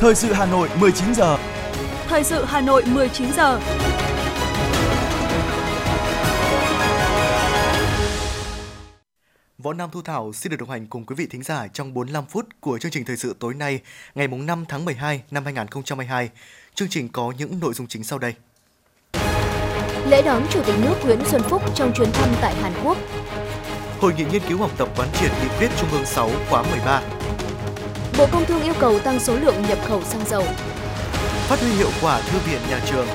Thời sự Hà Nội 19 giờ. Thời sự Hà Nội 19 giờ. Võ Nam Thu Thảo xin được đồng hành cùng quý vị thính giả trong 45 phút của chương trình thời sự tối nay, ngày 5 tháng 12 năm 2022. Chương trình có những nội dung chính sau đây. Lễ đón Chủ tịch nước Nguyễn Xuân Phúc trong chuyến thăm tại Hàn Quốc. Hội nghị nghiên cứu học tập quán triệt nghị quyết Trung ương 6 khóa 13. Bộ Công Thương yêu cầu tăng số lượng nhập khẩu xăng dầu. Phát huy hiệu quả thư viện nhà trường.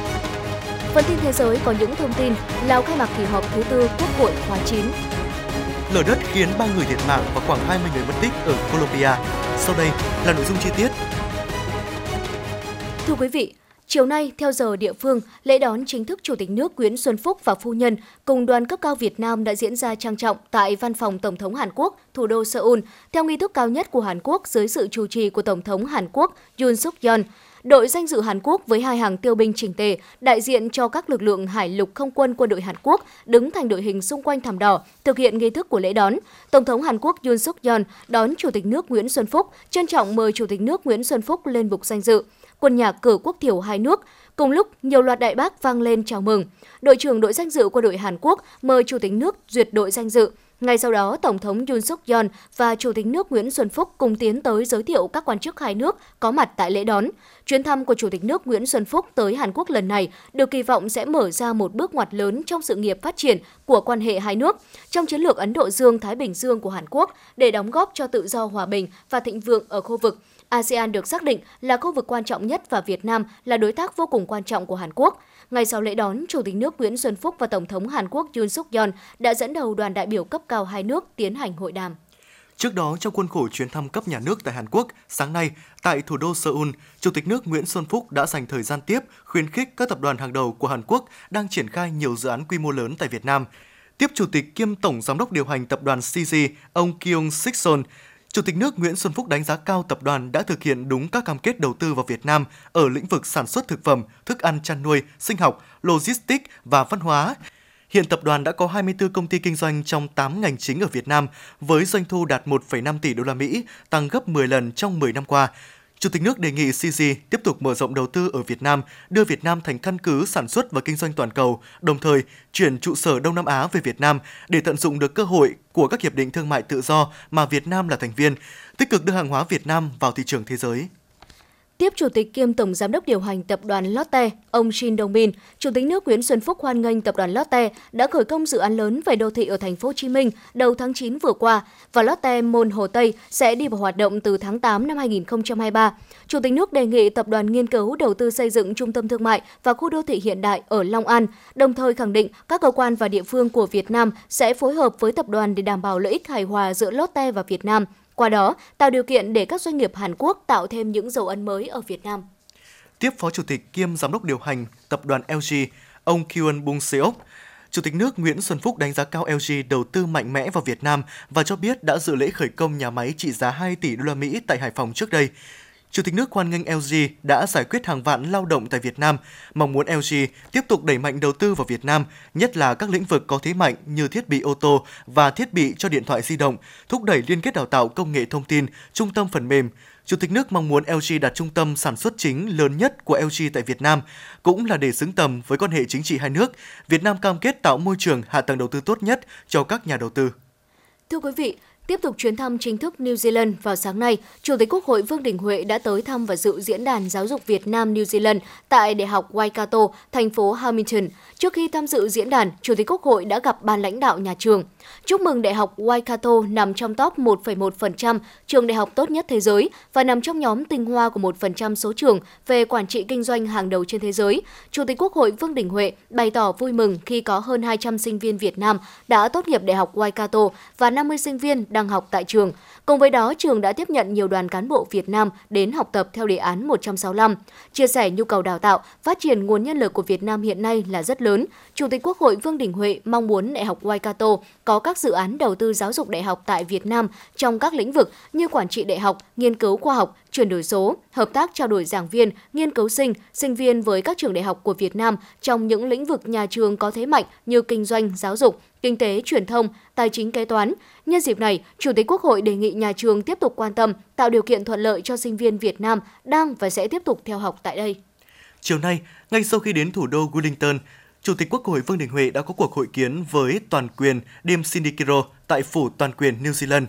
Phần tin thế giới có những thông tin Lào khai mạc kỳ họp thứ tư Quốc hội khóa 9. Lở đất khiến 3 người thiệt mạng và khoảng 20 người mất tích ở Colombia. Sau đây là nội dung chi tiết. Thưa quý vị, Chiều nay, theo giờ địa phương, lễ đón chính thức Chủ tịch nước Nguyễn Xuân Phúc và phu nhân cùng đoàn cấp cao Việt Nam đã diễn ra trang trọng tại văn phòng Tổng thống Hàn Quốc, thủ đô Seoul, theo nghi thức cao nhất của Hàn Quốc dưới sự chủ trì của Tổng thống Hàn Quốc Yoon suk yeol Đội danh dự Hàn Quốc với hai hàng tiêu binh chỉnh tề, đại diện cho các lực lượng hải lục không quân quân đội Hàn Quốc đứng thành đội hình xung quanh thảm đỏ, thực hiện nghi thức của lễ đón. Tổng thống Hàn Quốc Yoon suk yeol đón Chủ tịch nước Nguyễn Xuân Phúc, trân trọng mời Chủ tịch nước Nguyễn Xuân Phúc lên bục danh dự quân nhạc cử quốc thiểu hai nước. Cùng lúc, nhiều loạt đại bác vang lên chào mừng. Đội trưởng đội danh dự quân đội Hàn Quốc mời Chủ tịch nước duyệt đội danh dự. Ngay sau đó, Tổng thống Yoon suk yeol và Chủ tịch nước Nguyễn Xuân Phúc cùng tiến tới giới thiệu các quan chức hai nước có mặt tại lễ đón. Chuyến thăm của Chủ tịch nước Nguyễn Xuân Phúc tới Hàn Quốc lần này được kỳ vọng sẽ mở ra một bước ngoặt lớn trong sự nghiệp phát triển của quan hệ hai nước, trong chiến lược Ấn Độ Dương-Thái Bình Dương của Hàn Quốc để đóng góp cho tự do hòa bình và thịnh vượng ở khu vực – ASEAN được xác định là khu vực quan trọng nhất và Việt Nam là đối tác vô cùng quan trọng của Hàn Quốc. Ngay sau lễ đón, Chủ tịch nước Nguyễn Xuân Phúc và Tổng thống Hàn Quốc Yoon suk yeol đã dẫn đầu đoàn đại biểu cấp cao hai nước tiến hành hội đàm. Trước đó, trong khuôn khổ chuyến thăm cấp nhà nước tại Hàn Quốc, sáng nay, tại thủ đô Seoul, Chủ tịch nước Nguyễn Xuân Phúc đã dành thời gian tiếp khuyến khích các tập đoàn hàng đầu của Hàn Quốc đang triển khai nhiều dự án quy mô lớn tại Việt Nam. Tiếp Chủ tịch kiêm Tổng Giám đốc điều hành tập đoàn CG, ông Kyung Sik Son, Chủ tịch nước Nguyễn Xuân Phúc đánh giá cao tập đoàn đã thực hiện đúng các cam kết đầu tư vào Việt Nam ở lĩnh vực sản xuất thực phẩm, thức ăn chăn nuôi, sinh học, logistics và văn hóa. Hiện tập đoàn đã có 24 công ty kinh doanh trong 8 ngành chính ở Việt Nam với doanh thu đạt 1,5 tỷ đô la Mỹ, tăng gấp 10 lần trong 10 năm qua. Chủ tịch nước đề nghị CG tiếp tục mở rộng đầu tư ở Việt Nam, đưa Việt Nam thành căn cứ sản xuất và kinh doanh toàn cầu, đồng thời chuyển trụ sở Đông Nam Á về Việt Nam để tận dụng được cơ hội của các hiệp định thương mại tự do mà Việt Nam là thành viên, tích cực đưa hàng hóa Việt Nam vào thị trường thế giới. Tiếp Chủ tịch kiêm Tổng Giám đốc điều hành tập đoàn Lotte, ông Shin Dong-bin Chủ tịch nước Nguyễn Xuân Phúc hoan nghênh tập đoàn Lotte đã khởi công dự án lớn về đô thị ở thành phố Hồ Chí Minh đầu tháng 9 vừa qua và Lotte Môn Hồ Tây sẽ đi vào hoạt động từ tháng 8 năm 2023. Chủ tịch nước đề nghị tập đoàn nghiên cứu đầu tư xây dựng trung tâm thương mại và khu đô thị hiện đại ở Long An, đồng thời khẳng định các cơ quan và địa phương của Việt Nam sẽ phối hợp với tập đoàn để đảm bảo lợi ích hài hòa giữa Lotte và Việt Nam qua đó tạo điều kiện để các doanh nghiệp Hàn Quốc tạo thêm những dấu ấn mới ở Việt Nam. Tiếp Phó Chủ tịch kiêm Giám đốc điều hành tập đoàn LG, ông Kyun Bung Seok, Chủ tịch nước Nguyễn Xuân Phúc đánh giá cao LG đầu tư mạnh mẽ vào Việt Nam và cho biết đã dự lễ khởi công nhà máy trị giá 2 tỷ đô la Mỹ tại Hải Phòng trước đây. Chủ tịch nước hoan nghênh LG đã giải quyết hàng vạn lao động tại Việt Nam, mong muốn LG tiếp tục đẩy mạnh đầu tư vào Việt Nam, nhất là các lĩnh vực có thế mạnh như thiết bị ô tô và thiết bị cho điện thoại di động, thúc đẩy liên kết đào tạo công nghệ thông tin, trung tâm phần mềm. Chủ tịch nước mong muốn LG đặt trung tâm sản xuất chính lớn nhất của LG tại Việt Nam, cũng là để xứng tầm với quan hệ chính trị hai nước. Việt Nam cam kết tạo môi trường hạ tầng đầu tư tốt nhất cho các nhà đầu tư. Thưa quý vị, Tiếp tục chuyến thăm chính thức New Zealand vào sáng nay, Chủ tịch Quốc hội Vương Đình Huệ đã tới thăm và dự diễn đàn giáo dục Việt Nam New Zealand tại Đại học Waikato, thành phố Hamilton. Trước khi tham dự diễn đàn, Chủ tịch Quốc hội đã gặp ban lãnh đạo nhà trường. Chúc mừng Đại học Waikato nằm trong top 1,1% trường đại học tốt nhất thế giới và nằm trong nhóm tinh hoa của 1% số trường về quản trị kinh doanh hàng đầu trên thế giới. Chủ tịch Quốc hội Vương Đình Huệ bày tỏ vui mừng khi có hơn 200 sinh viên Việt Nam đã tốt nghiệp Đại học Waikato và 50 sinh viên đang học tại trường. Cùng với đó, trường đã tiếp nhận nhiều đoàn cán bộ Việt Nam đến học tập theo đề án 165. Chia sẻ nhu cầu đào tạo, phát triển nguồn nhân lực của Việt Nam hiện nay là rất lớn. Chủ tịch Quốc hội Vương Đình Huệ mong muốn Đại học Waikato có có các dự án đầu tư giáo dục đại học tại Việt Nam trong các lĩnh vực như quản trị đại học, nghiên cứu khoa học, chuyển đổi số, hợp tác trao đổi giảng viên, nghiên cứu sinh, sinh viên với các trường đại học của Việt Nam trong những lĩnh vực nhà trường có thế mạnh như kinh doanh, giáo dục, kinh tế, truyền thông, tài chính kế toán. Nhân dịp này, Chủ tịch Quốc hội đề nghị nhà trường tiếp tục quan tâm, tạo điều kiện thuận lợi cho sinh viên Việt Nam đang và sẽ tiếp tục theo học tại đây. Chiều nay, ngay sau khi đến thủ đô Wellington, Chủ tịch Quốc hội Vương Đình Huệ đã có cuộc hội kiến với toàn quyền đêm Sindikiro tại phủ toàn quyền New Zealand.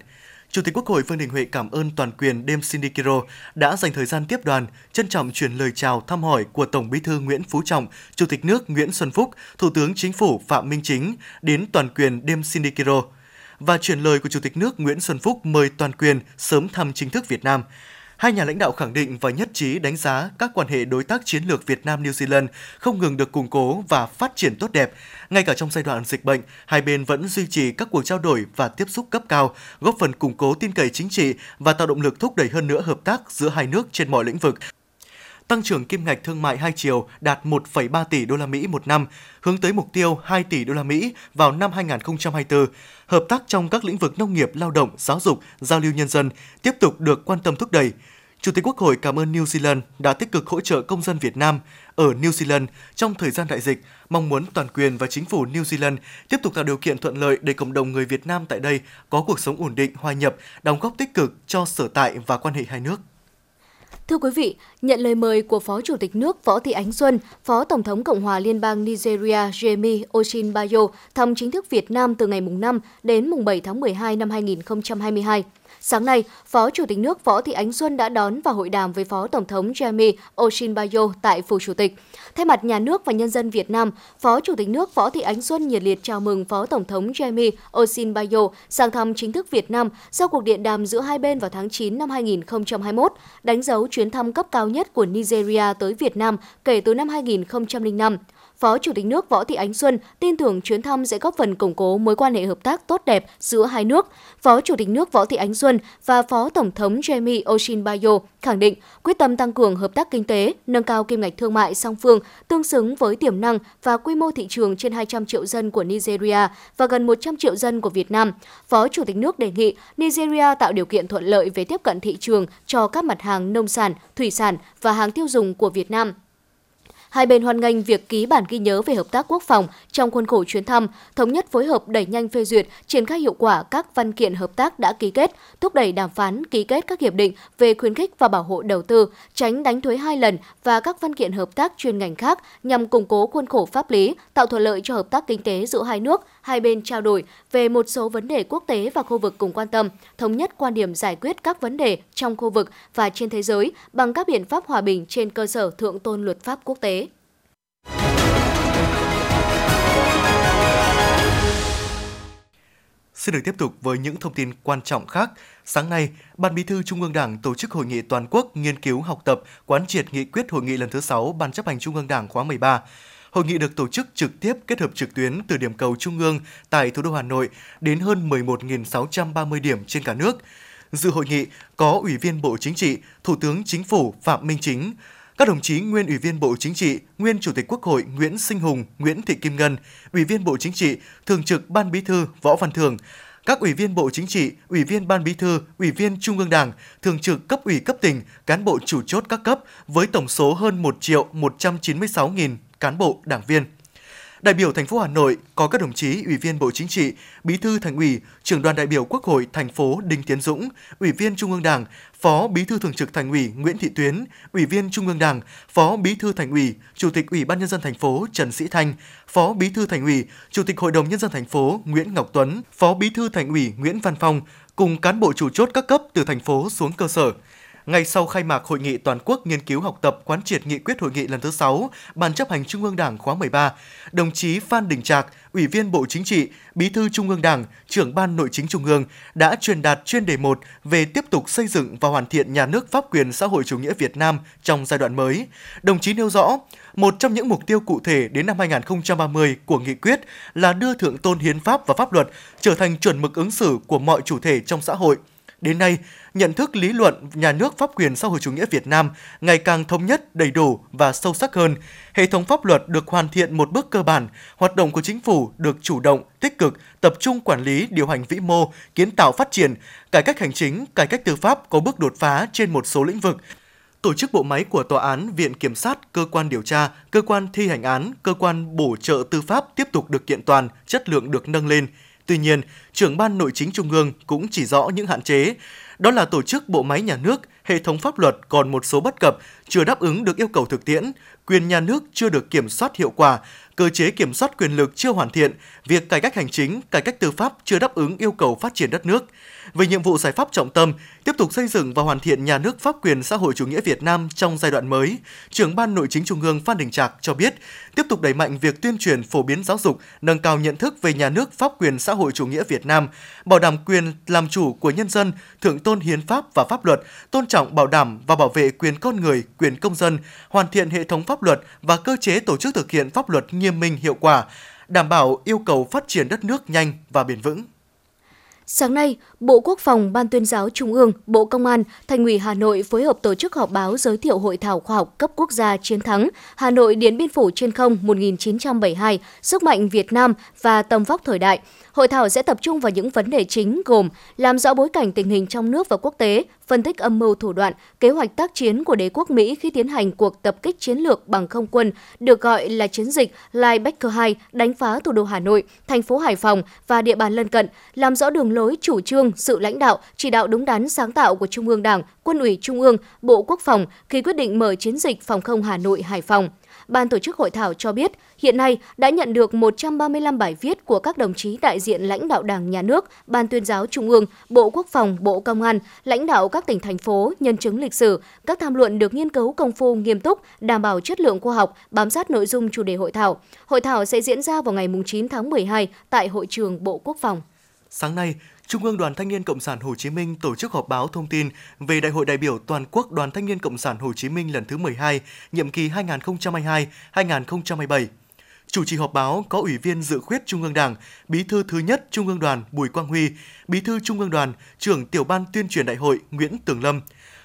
Chủ tịch Quốc hội Vương Đình Huệ cảm ơn toàn quyền đêm Sindikiro đã dành thời gian tiếp đoàn, trân trọng truyền lời chào thăm hỏi của Tổng Bí thư Nguyễn Phú Trọng, Chủ tịch nước Nguyễn Xuân Phúc, Thủ tướng Chính phủ Phạm Minh Chính đến toàn quyền đêm Sindikiro và chuyển lời của Chủ tịch nước Nguyễn Xuân Phúc mời toàn quyền sớm thăm chính thức Việt Nam. Hai nhà lãnh đạo khẳng định và nhất trí đánh giá các quan hệ đối tác chiến lược Việt Nam New Zealand không ngừng được củng cố và phát triển tốt đẹp. Ngay cả trong giai đoạn dịch bệnh, hai bên vẫn duy trì các cuộc trao đổi và tiếp xúc cấp cao, góp phần củng cố tin cậy chính trị và tạo động lực thúc đẩy hơn nữa hợp tác giữa hai nước trên mọi lĩnh vực, tăng trưởng kim ngạch thương mại hai chiều đạt 1,3 tỷ đô la Mỹ một năm, hướng tới mục tiêu 2 tỷ đô la Mỹ vào năm 2024. Hợp tác trong các lĩnh vực nông nghiệp, lao động, giáo dục, giao lưu nhân dân tiếp tục được quan tâm thúc đẩy. Chủ tịch Quốc hội cảm ơn New Zealand đã tích cực hỗ trợ công dân Việt Nam ở New Zealand trong thời gian đại dịch, mong muốn toàn quyền và chính phủ New Zealand tiếp tục tạo điều kiện thuận lợi để cộng đồng người Việt Nam tại đây có cuộc sống ổn định, hòa nhập, đóng góp tích cực cho sở tại và quan hệ hai nước. Thưa quý vị, nhận lời mời của Phó Chủ tịch nước Võ Thị Ánh Xuân, Phó Tổng thống Cộng hòa Liên bang Nigeria Jemi Osinbajo thăm chính thức Việt Nam từ ngày mùng 5 đến mùng 7 tháng 12 năm 2022. Sáng nay, Phó Chủ tịch nước Võ Thị Ánh Xuân đã đón và hội đàm với Phó Tổng thống Jaime Oshinbayo tại Phủ Chủ tịch. Thay mặt nhà nước và nhân dân Việt Nam, Phó Chủ tịch nước Võ Thị Ánh Xuân nhiệt liệt chào mừng Phó Tổng thống Jaime Oshinbayo sang thăm chính thức Việt Nam sau cuộc điện đàm giữa hai bên vào tháng 9 năm 2021, đánh dấu chuyến thăm cấp cao nhất của Nigeria tới Việt Nam kể từ năm 2005. Phó Chủ tịch nước Võ Thị Ánh Xuân tin tưởng chuyến thăm sẽ góp phần củng cố mối quan hệ hợp tác tốt đẹp giữa hai nước. Phó Chủ tịch nước Võ Thị Ánh Xuân và Phó Tổng thống Jamie oshinbayo khẳng định quyết tâm tăng cường hợp tác kinh tế, nâng cao kim ngạch thương mại song phương tương xứng với tiềm năng và quy mô thị trường trên 200 triệu dân của Nigeria và gần 100 triệu dân của Việt Nam. Phó Chủ tịch nước đề nghị Nigeria tạo điều kiện thuận lợi về tiếp cận thị trường cho các mặt hàng nông sản, thủy sản và hàng tiêu dùng của Việt Nam Hai bên hoan nghênh việc ký bản ghi nhớ về hợp tác quốc phòng trong khuôn khổ chuyến thăm, thống nhất phối hợp đẩy nhanh phê duyệt, triển khai hiệu quả các văn kiện hợp tác đã ký kết, thúc đẩy đàm phán ký kết các hiệp định về khuyến khích và bảo hộ đầu tư, tránh đánh thuế hai lần và các văn kiện hợp tác chuyên ngành khác nhằm củng cố khuôn khổ pháp lý, tạo thuận lợi cho hợp tác kinh tế giữa hai nước, hai bên trao đổi về một số vấn đề quốc tế và khu vực cùng quan tâm, thống nhất quan điểm giải quyết các vấn đề trong khu vực và trên thế giới bằng các biện pháp hòa bình trên cơ sở thượng tôn luật pháp quốc tế. Xin được tiếp tục với những thông tin quan trọng khác. Sáng nay, Ban Bí thư Trung ương Đảng tổ chức hội nghị toàn quốc nghiên cứu học tập quán triệt nghị quyết hội nghị lần thứ 6 Ban chấp hành Trung ương Đảng khóa 13. Hội nghị được tổ chức trực tiếp kết hợp trực tuyến từ điểm cầu Trung ương tại thủ đô Hà Nội đến hơn 11.630 điểm trên cả nước. Dự hội nghị có Ủy viên Bộ Chính trị, Thủ tướng Chính phủ Phạm Minh Chính, các đồng chí nguyên Ủy viên Bộ Chính trị, nguyên Chủ tịch Quốc hội Nguyễn Sinh Hùng, Nguyễn Thị Kim Ngân, Ủy viên Bộ Chính trị, Thường trực Ban Bí thư Võ Văn Thường, các ủy viên Bộ Chính trị, ủy viên Ban Bí thư, ủy viên Trung ương Đảng, thường trực cấp ủy cấp tỉnh, cán bộ chủ chốt các cấp với tổng số hơn 1 triệu 196 nghìn cán bộ đảng viên. Đại biểu thành phố Hà Nội có các đồng chí Ủy viên Bộ Chính trị, Bí thư Thành ủy, Trưởng đoàn đại biểu Quốc hội thành phố Đinh Tiến Dũng, Ủy viên Trung ương Đảng, Phó Bí thư Thường trực Thành ủy Nguyễn Thị Tuyến, Ủy viên Trung ương Đảng, Phó Bí thư Thành ủy, Chủ tịch Ủy ban nhân dân thành phố Trần Sĩ Thanh, Phó Bí thư Thành ủy, Chủ tịch Hội đồng nhân dân thành phố Nguyễn Ngọc Tuấn, Phó Bí thư Thành ủy Nguyễn Văn Phong cùng cán bộ chủ chốt các cấp từ thành phố xuống cơ sở. Ngay sau khai mạc hội nghị toàn quốc nghiên cứu học tập quán triệt nghị quyết hội nghị lần thứ 6, Ban chấp hành Trung ương Đảng khóa 13, đồng chí Phan Đình Trạc, Ủy viên Bộ Chính trị, Bí thư Trung ương Đảng, trưởng Ban Nội chính Trung ương đã truyền đạt chuyên đề 1 về tiếp tục xây dựng và hoàn thiện nhà nước pháp quyền xã hội chủ nghĩa Việt Nam trong giai đoạn mới. Đồng chí nêu rõ, một trong những mục tiêu cụ thể đến năm 2030 của nghị quyết là đưa thượng tôn hiến pháp và pháp luật trở thành chuẩn mực ứng xử của mọi chủ thể trong xã hội – Đến nay, nhận thức lý luận nhà nước pháp quyền xã hội chủ nghĩa Việt Nam ngày càng thống nhất, đầy đủ và sâu sắc hơn. Hệ thống pháp luật được hoàn thiện một bước cơ bản, hoạt động của chính phủ được chủ động, tích cực, tập trung quản lý, điều hành vĩ mô, kiến tạo phát triển, cải cách hành chính, cải cách tư pháp có bước đột phá trên một số lĩnh vực tổ chức bộ máy của tòa án, viện kiểm sát, cơ quan điều tra, cơ quan thi hành án, cơ quan bổ trợ tư pháp tiếp tục được kiện toàn, chất lượng được nâng lên. Tuy nhiên, trưởng ban nội chính trung ương cũng chỉ rõ những hạn chế, đó là tổ chức bộ máy nhà nước, hệ thống pháp luật còn một số bất cập, chưa đáp ứng được yêu cầu thực tiễn, quyền nhà nước chưa được kiểm soát hiệu quả, cơ chế kiểm soát quyền lực chưa hoàn thiện, việc cải cách hành chính, cải cách tư pháp chưa đáp ứng yêu cầu phát triển đất nước. Về nhiệm vụ giải pháp trọng tâm, tiếp tục xây dựng và hoàn thiện nhà nước pháp quyền xã hội chủ nghĩa Việt Nam trong giai đoạn mới, trưởng ban nội chính trung ương Phan Đình Trạc cho biết, tiếp tục đẩy mạnh việc tuyên truyền phổ biến giáo dục, nâng cao nhận thức về nhà nước pháp quyền xã hội chủ nghĩa Việt Nam, bảo đảm quyền làm chủ của nhân dân, thượng tôn hiến pháp và pháp luật, tôn trọng bảo đảm và bảo vệ quyền con người, quyền công dân, hoàn thiện hệ thống pháp luật và cơ chế tổ chức thực hiện pháp luật nghiêm minh hiệu quả, đảm bảo yêu cầu phát triển đất nước nhanh và bền vững. Sáng nay, Bộ Quốc phòng, Ban tuyên giáo Trung ương, Bộ Công an, Thành ủy Hà Nội phối hợp tổ chức họp báo giới thiệu hội thảo khoa học cấp quốc gia chiến thắng Hà Nội Điện Biên Phủ trên không 1972, sức mạnh Việt Nam và tầm vóc thời đại. Hội thảo sẽ tập trung vào những vấn đề chính gồm làm rõ bối cảnh tình hình trong nước và quốc tế, phân tích âm mưu thủ đoạn, kế hoạch tác chiến của đế quốc Mỹ khi tiến hành cuộc tập kích chiến lược bằng không quân, được gọi là chiến dịch Linebacker 2 đánh phá thủ đô Hà Nội, thành phố Hải Phòng và địa bàn lân cận, làm rõ đường lối chủ trương, sự lãnh đạo, chỉ đạo đúng đắn sáng tạo của Trung ương Đảng, Quân ủy Trung ương, Bộ Quốc phòng khi quyết định mở chiến dịch phòng không Hà Nội Hải Phòng. Ban tổ chức hội thảo cho biết, hiện nay đã nhận được 135 bài viết của các đồng chí đại diện lãnh đạo Đảng, Nhà nước, Ban tuyên giáo Trung ương, Bộ Quốc phòng, Bộ Công an, lãnh đạo các tỉnh, thành phố, nhân chứng lịch sử. Các tham luận được nghiên cứu công phu, nghiêm túc, đảm bảo chất lượng khoa học, bám sát nội dung chủ đề hội thảo. Hội thảo sẽ diễn ra vào ngày 9 tháng 12 tại Hội trường Bộ Quốc phòng. Sáng nay, Trung ương Đoàn Thanh niên Cộng sản Hồ Chí Minh tổ chức họp báo thông tin về Đại hội đại biểu toàn quốc Đoàn Thanh niên Cộng sản Hồ Chí Minh lần thứ 12, nhiệm kỳ 2022-2027. Chủ trì họp báo có Ủy viên dự khuyết Trung ương Đảng, Bí thư thứ nhất Trung ương Đoàn Bùi Quang Huy, Bí thư Trung ương Đoàn, trưởng Tiểu ban tuyên truyền đại hội Nguyễn Tường Lâm.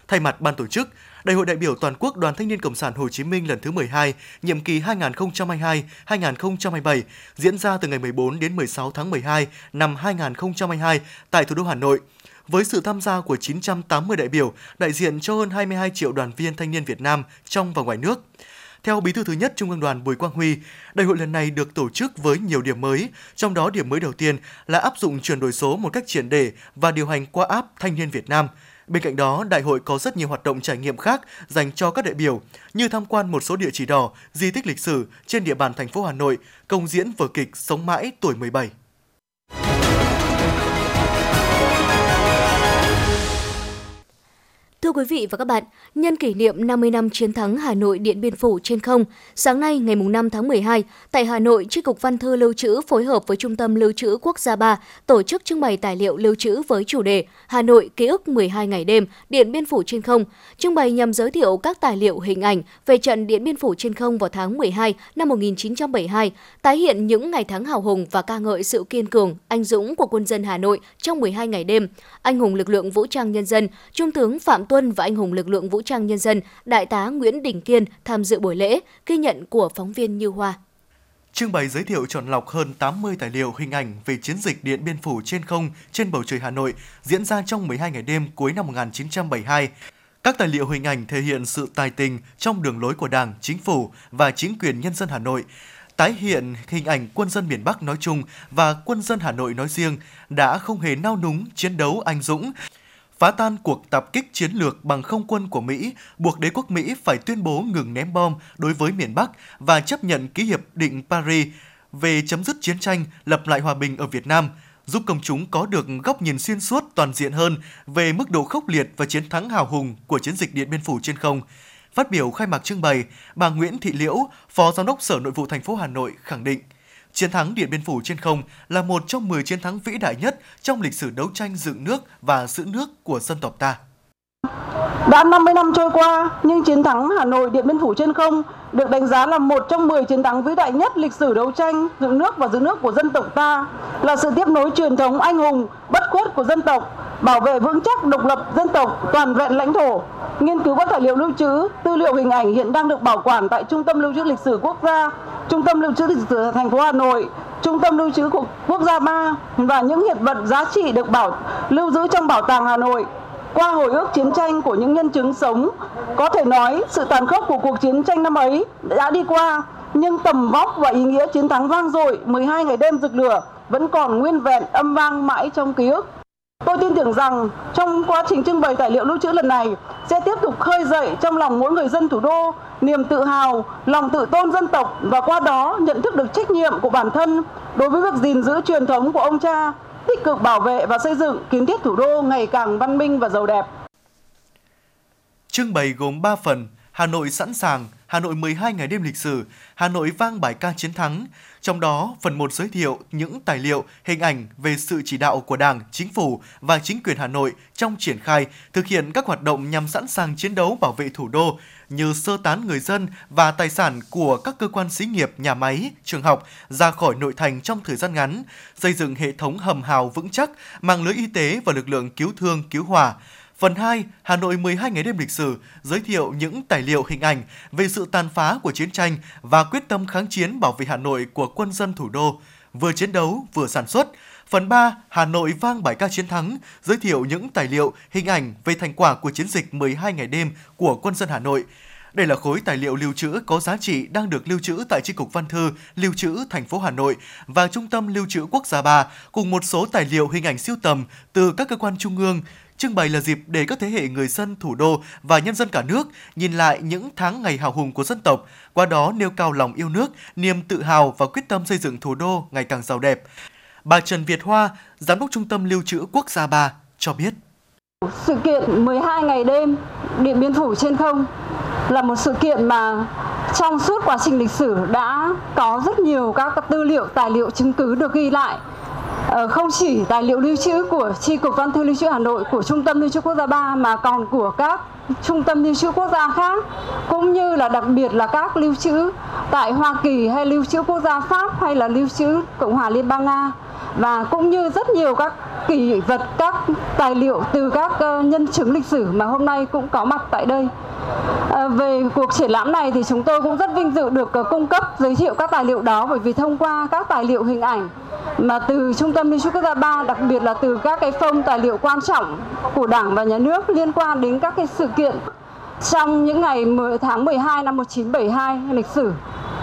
Thay mặt ban tổ chức, Đại hội đại biểu toàn quốc Đoàn Thanh niên Cộng sản Hồ Chí Minh lần thứ 12, nhiệm kỳ 2022-2027 diễn ra từ ngày 14 đến 16 tháng 12 năm 2022 tại thủ đô Hà Nội với sự tham gia của 980 đại biểu đại diện cho hơn 22 triệu đoàn viên thanh niên Việt Nam trong và ngoài nước. Theo Bí thư thứ nhất Trung ương Đoàn Bùi Quang Huy, đại hội lần này được tổ chức với nhiều điểm mới, trong đó điểm mới đầu tiên là áp dụng chuyển đổi số một cách triển để và điều hành qua app Thanh niên Việt Nam – Bên cạnh đó, đại hội có rất nhiều hoạt động trải nghiệm khác dành cho các đại biểu như tham quan một số địa chỉ đỏ, di tích lịch sử trên địa bàn thành phố Hà Nội, công diễn vở kịch Sống mãi tuổi 17. Thưa quý vị và các bạn, nhân kỷ niệm 50 năm chiến thắng Hà Nội Điện Biên Phủ trên không, sáng nay ngày 5 tháng 12, tại Hà Nội, Tri Cục Văn thư Lưu trữ phối hợp với Trung tâm Lưu trữ Quốc gia 3 tổ chức trưng bày tài liệu lưu trữ với chủ đề Hà Nội ký ức 12 ngày đêm, Điện Biên Phủ trên không. Trưng bày nhằm giới thiệu các tài liệu hình ảnh về trận Điện Biên Phủ trên không vào tháng 12 năm 1972, tái hiện những ngày tháng hào hùng và ca ngợi sự kiên cường, anh dũng của quân dân Hà Nội trong 12 ngày đêm, anh hùng lực lượng vũ trang nhân dân, Trung tướng Phạm Tuân và anh hùng lực lượng vũ trang nhân dân, Đại tá Nguyễn Đình Kiên tham dự buổi lễ, ghi nhận của phóng viên Như Hoa. Trưng bày giới thiệu chọn lọc hơn 80 tài liệu hình ảnh về chiến dịch Điện Biên Phủ trên không trên bầu trời Hà Nội diễn ra trong 12 ngày đêm cuối năm 1972. Các tài liệu hình ảnh thể hiện sự tài tình trong đường lối của Đảng, Chính phủ và chính quyền nhân dân Hà Nội, tái hiện hình ảnh quân dân miền Bắc nói chung và quân dân Hà Nội nói riêng đã không hề nao núng chiến đấu anh dũng, phá tan cuộc tập kích chiến lược bằng không quân của Mỹ, buộc đế quốc Mỹ phải tuyên bố ngừng ném bom đối với miền Bắc và chấp nhận ký hiệp định Paris về chấm dứt chiến tranh, lập lại hòa bình ở Việt Nam, giúp công chúng có được góc nhìn xuyên suốt toàn diện hơn về mức độ khốc liệt và chiến thắng hào hùng của chiến dịch Điện Biên Phủ trên không. Phát biểu khai mạc trưng bày, bà Nguyễn Thị Liễu, Phó Giám đốc Sở Nội vụ thành phố Hà Nội khẳng định – Chiến thắng Điện Biên Phủ trên không là một trong 10 chiến thắng vĩ đại nhất trong lịch sử đấu tranh dựng nước và giữ nước của dân tộc ta. Đã 50 năm trôi qua, nhưng chiến thắng Hà Nội Điện Biên Phủ trên không được đánh giá là một trong 10 chiến thắng vĩ đại nhất lịch sử đấu tranh dựng nước và giữ nước của dân tộc ta, là sự tiếp nối truyền thống anh hùng, bất khuất của dân tộc, bảo vệ vững chắc độc lập dân tộc, toàn vẹn lãnh thổ. Nghiên cứu các tài liệu lưu trữ, tư liệu hình ảnh hiện đang được bảo quản tại Trung tâm Lưu trữ Lịch sử Quốc gia, Trung tâm Lưu trữ Lịch sử thành phố Hà Nội, Trung tâm Lưu trữ Quốc gia 3 và những hiện vật giá trị được bảo lưu giữ trong Bảo tàng Hà Nội. Qua hồi ức chiến tranh của những nhân chứng sống, có thể nói sự tàn khốc của cuộc chiến tranh năm ấy đã đi qua, nhưng tầm vóc và ý nghĩa chiến thắng vang dội 12 ngày đêm rực lửa vẫn còn nguyên vẹn âm vang mãi trong ký ức. Tôi tin tưởng rằng trong quá trình trưng bày tài liệu lưu trữ lần này sẽ tiếp tục khơi dậy trong lòng mỗi người dân thủ đô niềm tự hào, lòng tự tôn dân tộc và qua đó nhận thức được trách nhiệm của bản thân đối với việc gìn giữ truyền thống của ông cha, tích cực bảo vệ và xây dựng kiến thiết thủ đô ngày càng văn minh và giàu đẹp. Trưng bày gồm 3 phần: Hà Nội sẵn sàng, Hà Nội 12 ngày đêm lịch sử, Hà Nội vang bài ca chiến thắng. Trong đó, phần 1 giới thiệu những tài liệu, hình ảnh về sự chỉ đạo của Đảng, Chính phủ và chính quyền Hà Nội trong triển khai, thực hiện các hoạt động nhằm sẵn sàng chiến đấu bảo vệ thủ đô như sơ tán người dân và tài sản của các cơ quan xí nghiệp, nhà máy, trường học ra khỏi nội thành trong thời gian ngắn, xây dựng hệ thống hầm hào vững chắc, mạng lưới y tế và lực lượng cứu thương, cứu hỏa, Phần 2, Hà Nội 12 ngày đêm lịch sử, giới thiệu những tài liệu hình ảnh về sự tàn phá của chiến tranh và quyết tâm kháng chiến bảo vệ Hà Nội của quân dân thủ đô, vừa chiến đấu vừa sản xuất. Phần 3, Hà Nội vang bài ca chiến thắng, giới thiệu những tài liệu, hình ảnh về thành quả của chiến dịch 12 ngày đêm của quân dân Hà Nội. Đây là khối tài liệu lưu trữ có giá trị đang được lưu trữ tại Chi cục Văn thư, Lưu trữ thành phố Hà Nội và Trung tâm Lưu trữ Quốc gia 3 cùng một số tài liệu hình ảnh siêu tầm từ các cơ quan trung ương, Trưng bày là dịp để các thế hệ người dân thủ đô và nhân dân cả nước nhìn lại những tháng ngày hào hùng của dân tộc, qua đó nêu cao lòng yêu nước, niềm tự hào và quyết tâm xây dựng thủ đô ngày càng giàu đẹp. Bà Trần Việt Hoa, Giám đốc Trung tâm Lưu trữ Quốc gia 3 cho biết. Sự kiện 12 ngày đêm Điện Biên Phủ trên không là một sự kiện mà trong suốt quá trình lịch sử đã có rất nhiều các tư liệu, tài liệu chứng cứ được ghi lại Ờ, không chỉ tài liệu lưu trữ của Tri Cục Văn thư Lưu trữ Hà Nội, của Trung tâm Lưu trữ Quốc gia 3 mà còn của các trung tâm lưu trữ quốc gia khác, cũng như là đặc biệt là các lưu trữ tại Hoa Kỳ hay lưu trữ quốc gia Pháp hay là lưu trữ Cộng hòa Liên bang Nga và cũng như rất nhiều các kỷ vật các tài liệu từ các ờ, nhân chứng lịch sử mà hôm nay cũng có mặt tại đây. À, về cuộc triển lãm này thì chúng tôi cũng rất vinh dự được ờ, cung cấp giới thiệu các tài liệu đó bởi vì thông qua các tài liệu hình ảnh mà từ Trung tâm Lưu trữ Quốc gia 3 đặc biệt là từ các cái phông tài liệu quan trọng của Đảng và Nhà nước liên quan đến các cái sự kiện trong những ngày 10 tháng 12 năm 1972 lịch sử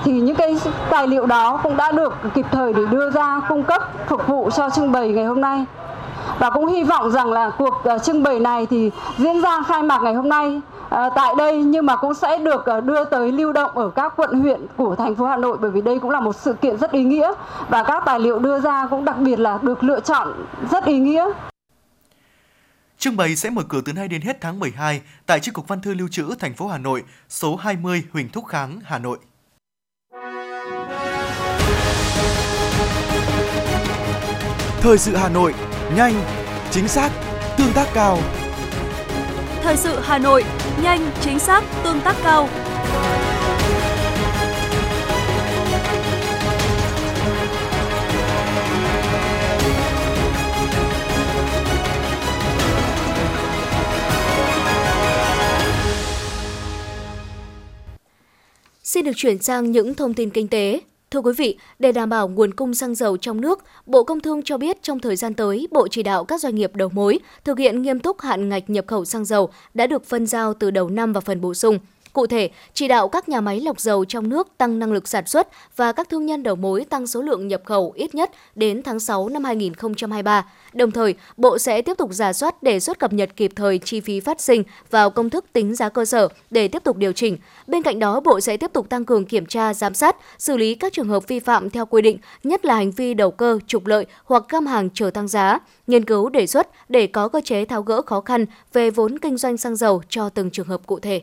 thì những cái tài liệu đó cũng đã được kịp thời để đưa ra cung cấp phục vụ cho trưng bày ngày hôm nay và cũng hy vọng rằng là cuộc ờ, trưng bày này thì diễn ra khai mạc ngày hôm nay À, tại đây nhưng mà cũng sẽ được ờ, đưa tới lưu động ở các quận huyện của thành phố Hà Nội bởi vì đây cũng là một sự kiện rất ý nghĩa và các tài liệu đưa ra cũng đặc biệt là được lựa chọn rất ý nghĩa. Trưng bày sẽ mở cửa từ nay đến hết tháng 12 tại Chi cục Văn thư Lưu trữ thành phố Hà Nội, số 20 Huỳnh Thúc Kháng, Hà Nội. Thời sự Hà Nội, nhanh, chính xác, tương tác cao. Thời sự Hà Nội, nhanh, chính xác, tương tác cao. Xin được chuyển sang những thông tin kinh tế. Thưa quý vị, để đảm bảo nguồn cung xăng dầu trong nước, Bộ Công Thương cho biết trong thời gian tới, Bộ chỉ đạo các doanh nghiệp đầu mối thực hiện nghiêm túc hạn ngạch nhập khẩu xăng dầu đã được phân giao từ đầu năm và phần bổ sung. Cụ thể, chỉ đạo các nhà máy lọc dầu trong nước tăng năng lực sản xuất và các thương nhân đầu mối tăng số lượng nhập khẩu ít nhất đến tháng 6 năm 2023. Đồng thời, Bộ sẽ tiếp tục giả soát đề xuất cập nhật kịp thời chi phí phát sinh vào công thức tính giá cơ sở để tiếp tục điều chỉnh. Bên cạnh đó, Bộ sẽ tiếp tục tăng cường kiểm tra, giám sát, xử lý các trường hợp vi phạm theo quy định, nhất là hành vi đầu cơ, trục lợi hoặc găm hàng chờ tăng giá, nghiên cứu đề xuất để có cơ chế tháo gỡ khó khăn về vốn kinh doanh xăng dầu cho từng trường hợp cụ thể.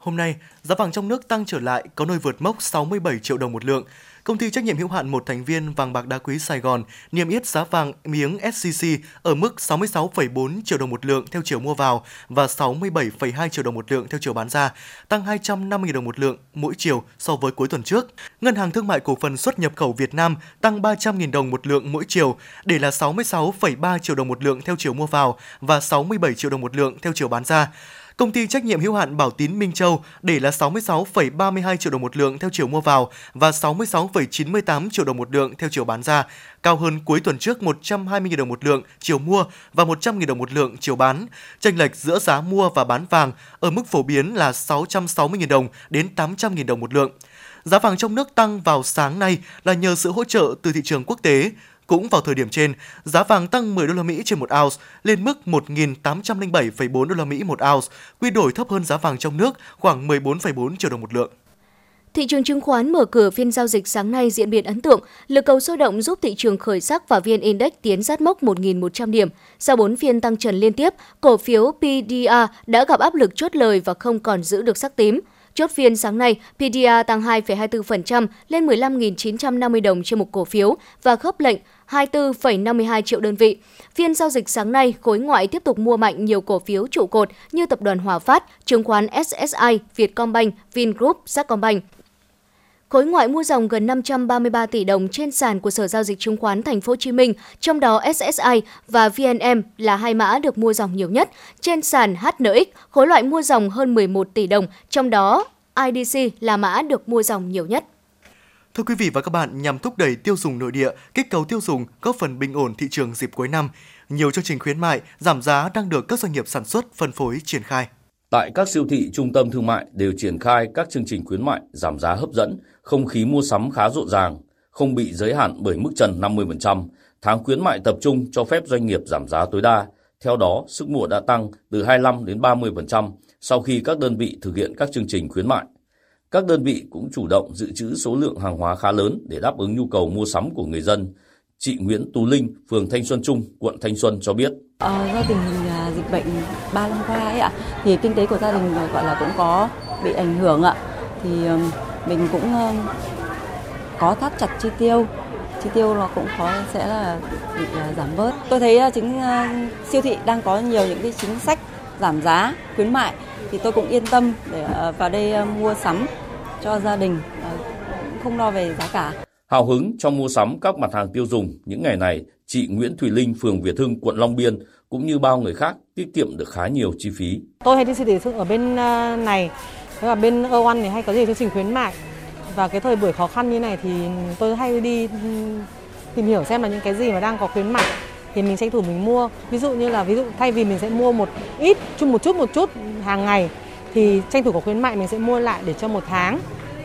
Hôm nay, giá vàng trong nước tăng trở lại có nơi vượt mốc 67 triệu đồng một lượng. công ty trách nhiệm hữu hạn một thành viên vàng bạc đá quý Sài Gòn niêm yết giá vàng miếng SJC ở mức 66,4 triệu đồng một lượng theo chiều mua vào và 67,2 triệu đồng một lượng theo chiều bán ra, tăng 250.000 đồng một lượng mỗi chiều so với cuối tuần trước. Ngân hàng Thương mại Cổ phần xuất nhập khẩu Việt Nam tăng 300.000 đồng một lượng mỗi chiều để là 66,3 triệu đồng một lượng theo chiều mua vào và 67 triệu đồng một lượng theo chiều bán ra. Công ty trách nhiệm hữu hạn Bảo Tín Minh Châu để là 66,32 triệu đồng một lượng theo chiều mua vào và 66,98 triệu đồng một lượng theo chiều bán ra, cao hơn cuối tuần trước 120.000 đồng một lượng chiều mua và 100.000 đồng một lượng chiều bán. Chênh lệch giữa giá mua và bán vàng ở mức phổ biến là 660.000 đồng đến 800.000 đồng một lượng. Giá vàng trong nước tăng vào sáng nay là nhờ sự hỗ trợ từ thị trường quốc tế. Cũng vào thời điểm trên, giá vàng tăng 10 đô la Mỹ trên một ounce lên mức 1.807,4 đô la Mỹ một ounce, quy đổi thấp hơn giá vàng trong nước khoảng 14,4 triệu đồng một lượng. Thị trường chứng khoán mở cửa phiên giao dịch sáng nay diễn biến ấn tượng, lực cầu sôi động giúp thị trường khởi sắc và VN Index tiến sát mốc 1.100 điểm. Sau 4 phiên tăng trần liên tiếp, cổ phiếu PDA đã gặp áp lực chốt lời và không còn giữ được sắc tím. Chốt phiên sáng nay, PDA tăng 2,24% lên 15.950 đồng trên một cổ phiếu và khớp lệnh 24,52 triệu đơn vị. Phiên giao dịch sáng nay, khối ngoại tiếp tục mua mạnh nhiều cổ phiếu trụ cột như tập đoàn Hòa Phát, chứng khoán SSI, Vietcombank, Vingroup, Sacombank. Khối ngoại mua dòng gần 533 tỷ đồng trên sàn của Sở giao dịch chứng khoán Thành phố Hồ Chí Minh, trong đó SSI và VNM là hai mã được mua dòng nhiều nhất. Trên sàn HNX, khối loại mua dòng hơn 11 tỷ đồng, trong đó IDC là mã được mua dòng nhiều nhất. Thưa quý vị và các bạn, nhằm thúc đẩy tiêu dùng nội địa, kích cầu tiêu dùng, góp phần bình ổn thị trường dịp cuối năm, nhiều chương trình khuyến mại, giảm giá đang được các doanh nghiệp sản xuất, phân phối triển khai. Tại các siêu thị, trung tâm thương mại đều triển khai các chương trình khuyến mại giảm giá hấp dẫn, không khí mua sắm khá rộn ràng, không bị giới hạn bởi mức trần 50%. Tháng khuyến mại tập trung cho phép doanh nghiệp giảm giá tối đa. Theo đó, sức mua đã tăng từ 25 đến 30% sau khi các đơn vị thực hiện các chương trình khuyến mại. Các đơn vị cũng chủ động dự trữ số lượng hàng hóa khá lớn để đáp ứng nhu cầu mua sắm của người dân. Chị Nguyễn Tú Linh, phường Thanh Xuân Trung, quận Thanh Xuân cho biết. À, do tình hình à, dịch bệnh 3 năm qua ấy ạ, thì kinh tế của gia đình à, gọi là cũng có bị ảnh hưởng ạ. Thì ờ, mình cũng ờ, có thắt chặt chi tiêu chi tiêu nó cũng có sẽ là bị à, giảm bớt. Tôi thấy chính siêu thị đang có nhiều những cái chính sách giảm giá, khuyến mại thì tôi cũng yên tâm để vào đây mua sắm cho gia đình không lo về giá cả. Hào hứng trong mua sắm các mặt hàng tiêu dùng những ngày này, chị Nguyễn Thùy Linh, phường Việt Hưng, quận Long Biên cũng như bao người khác tiết kiệm được khá nhiều chi phí. Tôi hay đi siêu thị ở bên này, cả bên ơ thì hay có gì chương trình khuyến mại. Và cái thời buổi khó khăn như này thì tôi hay đi tìm hiểu xem là những cái gì mà đang có khuyến mại thì mình tranh thủ mình mua. Ví dụ như là ví dụ thay vì mình sẽ mua một ít chung một chút một chút hàng ngày thì tranh thủ có khuyến mại mình sẽ mua lại để cho một tháng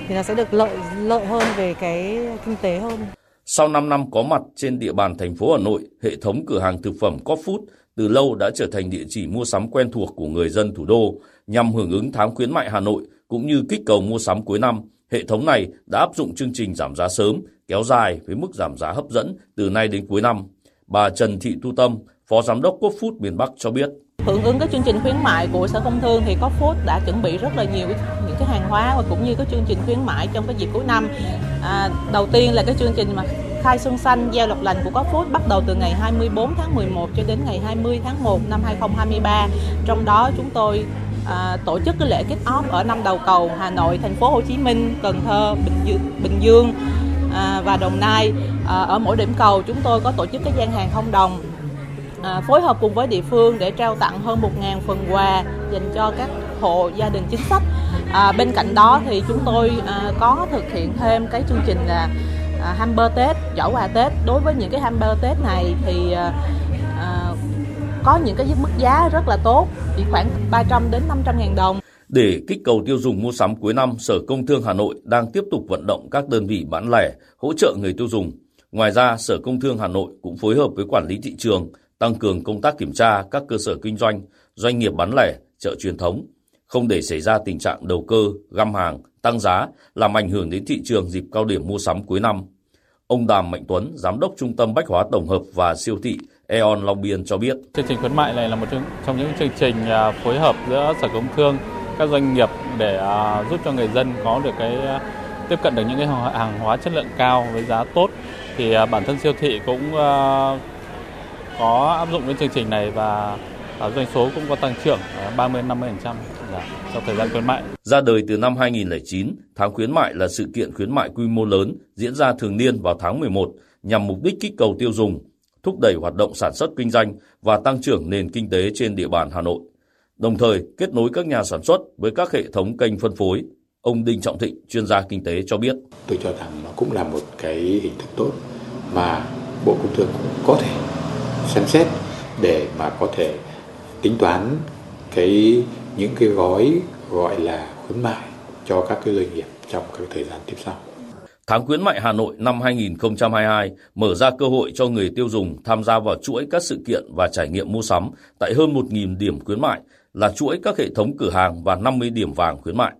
thì nó sẽ được lợi lợi hơn về cái kinh tế hơn. Sau 5 năm có mặt trên địa bàn thành phố Hà Nội, hệ thống cửa hàng thực phẩm Coffee từ lâu đã trở thành địa chỉ mua sắm quen thuộc của người dân thủ đô. Nhằm hưởng ứng tháng khuyến mại Hà Nội cũng như kích cầu mua sắm cuối năm, hệ thống này đã áp dụng chương trình giảm giá sớm, kéo dài với mức giảm giá hấp dẫn từ nay đến cuối năm. Bà Trần Thị Tu Tâm, Phó Giám đốc Quốc Food miền Bắc cho biết. Hưởng ứng các chương trình khuyến mại của Sở Công Thương thì Food đã chuẩn bị rất là nhiều những cái hàng hóa và cũng như các chương trình khuyến mại trong cái dịp cuối năm. À, đầu tiên là cái chương trình mà khai xuân xanh gieo lộc lành của Food bắt đầu từ ngày 24 tháng 11 cho đến ngày 20 tháng 1 năm 2023. Trong đó chúng tôi à, tổ chức cái lễ kick off ở năm đầu cầu Hà Nội, thành phố Hồ Chí Minh, Cần Thơ, Bình Dương, Bình Dương à, và Đồng Nai. À, ở mỗi điểm cầu chúng tôi có tổ chức cái gian hàng không đồng à, phối hợp cùng với địa phương để trao tặng hơn 1.000 phần quà dành cho các hộ gia đình chính sách. À, bên cạnh đó thì chúng tôi à, có thực hiện thêm cái chương trình là à, hamper Tết, giỏ quà Tết. Đối với những cái hamper Tết này thì à, à, có những cái mức giá rất là tốt, chỉ khoảng 300 đến 500 ngàn đồng. Để kích cầu tiêu dùng mua sắm cuối năm, Sở Công Thương Hà Nội đang tiếp tục vận động các đơn vị bán lẻ hỗ trợ người tiêu dùng. Ngoài ra, Sở Công Thương Hà Nội cũng phối hợp với quản lý thị trường tăng cường công tác kiểm tra các cơ sở kinh doanh, doanh nghiệp bán lẻ, chợ truyền thống, không để xảy ra tình trạng đầu cơ, găm hàng, tăng giá làm ảnh hưởng đến thị trường dịp cao điểm mua sắm cuối năm. Ông Đàm Mạnh Tuấn, Giám đốc Trung tâm Bách hóa Tổng hợp và Siêu thị Eon Long Biên cho biết. Chương trình khuyến mại này là một trong những chương trình à, phối hợp giữa Sở Công Thương, các doanh nghiệp để à, giúp cho người dân có được cái à, tiếp cận được những cái hàng hóa chất lượng cao với giá tốt thì à, bản thân siêu thị cũng có áp dụng cái chương trình này và doanh số cũng có tăng trưởng 30-50% trong dạ, thời gian khuyến mại. Ra đời từ năm 2009, tháng khuyến mại là sự kiện khuyến mại quy mô lớn diễn ra thường niên vào tháng 11 nhằm mục đích kích cầu tiêu dùng, thúc đẩy hoạt động sản xuất kinh doanh và tăng trưởng nền kinh tế trên địa bàn Hà Nội. Đồng thời, kết nối các nhà sản xuất với các hệ thống kênh phân phối. Ông Đinh Trọng Thịnh, chuyên gia kinh tế cho biết. Tôi cho rằng nó cũng là một cái hình thức tốt mà Bộ Công Thương cũng có thể xem xét để mà có thể tính toán cái những cái gói gọi là khuyến mại cho các cái doanh nghiệp trong các thời gian tiếp sau. Tháng khuyến mại Hà Nội năm 2022 mở ra cơ hội cho người tiêu dùng tham gia vào chuỗi các sự kiện và trải nghiệm mua sắm tại hơn 1.000 điểm khuyến mại là chuỗi các hệ thống cửa hàng và 50 điểm vàng khuyến mại.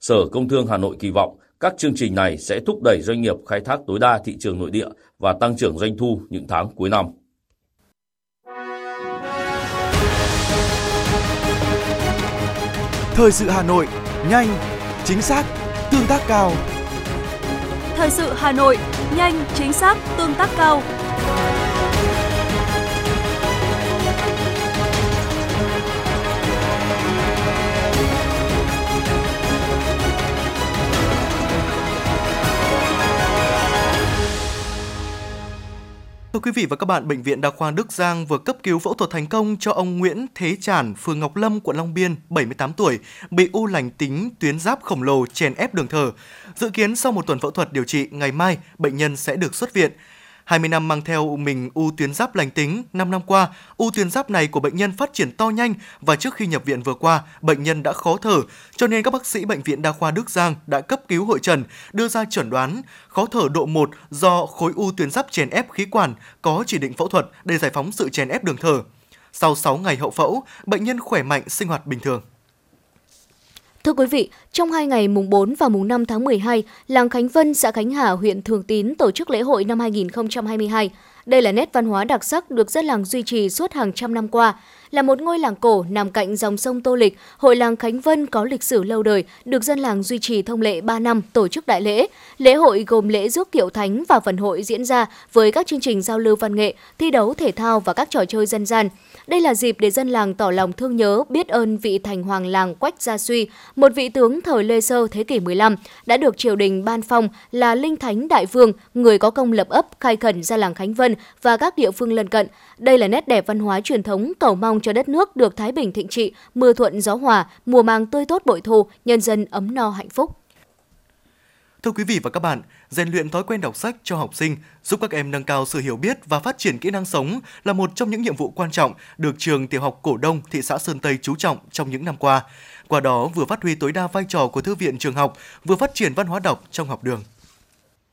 Sở Công Thương Hà Nội kỳ vọng các chương trình này sẽ thúc đẩy doanh nghiệp khai thác tối đa thị trường nội địa và tăng trưởng doanh thu những tháng cuối năm. Thời sự Hà Nội, nhanh, chính xác, tương tác cao. Thời sự Hà Nội, nhanh, chính xác, tương tác cao. Thưa quý vị và các bạn, Bệnh viện Đa khoa Đức Giang vừa cấp cứu phẫu thuật thành công cho ông Nguyễn Thế Trản, phường Ngọc Lâm, quận Long Biên, 78 tuổi, bị u lành tính tuyến giáp khổng lồ chèn ép đường thở. Dự kiến sau một tuần phẫu thuật điều trị, ngày mai bệnh nhân sẽ được xuất viện. 20 năm mang theo mình u tuyến giáp lành tính, 5 năm qua, u tuyến giáp này của bệnh nhân phát triển to nhanh và trước khi nhập viện vừa qua, bệnh nhân đã khó thở, cho nên các bác sĩ bệnh viện Đa khoa Đức Giang đã cấp cứu hội trần, đưa ra chẩn đoán khó thở độ 1 do khối u tuyến giáp chèn ép khí quản, có chỉ định phẫu thuật để giải phóng sự chèn ép đường thở. Sau 6 ngày hậu phẫu, bệnh nhân khỏe mạnh sinh hoạt bình thường. Thưa quý vị, trong hai ngày mùng 4 và mùng 5 tháng 12, làng Khánh Vân, xã Khánh Hà, huyện Thường Tín tổ chức lễ hội năm 2022. Đây là nét văn hóa đặc sắc được dân làng duy trì suốt hàng trăm năm qua. Là một ngôi làng cổ nằm cạnh dòng sông Tô Lịch, hội làng Khánh Vân có lịch sử lâu đời, được dân làng duy trì thông lệ 3 năm tổ chức đại lễ. Lễ hội gồm lễ rước kiệu thánh và phần hội diễn ra với các chương trình giao lưu văn nghệ, thi đấu thể thao và các trò chơi dân gian. Đây là dịp để dân làng tỏ lòng thương nhớ, biết ơn vị thành hoàng làng Quách Gia Suy, một vị tướng thời Lê Sơ thế kỷ 15, đã được triều đình ban phong là linh thánh đại vương, người có công lập ấp khai khẩn ra làng Khánh Vân và các địa phương lân cận. Đây là nét đẹp văn hóa truyền thống cầu mong cho đất nước được thái bình thịnh trị, mưa thuận gió hòa, mùa màng tươi tốt bội thu, nhân dân ấm no hạnh phúc. Thưa quý vị và các bạn, rèn luyện thói quen đọc sách cho học sinh, giúp các em nâng cao sự hiểu biết và phát triển kỹ năng sống là một trong những nhiệm vụ quan trọng được trường tiểu học Cổ Đông, thị xã Sơn Tây chú trọng trong những năm qua. Qua đó vừa phát huy tối đa vai trò của thư viện trường học, vừa phát triển văn hóa đọc trong học đường.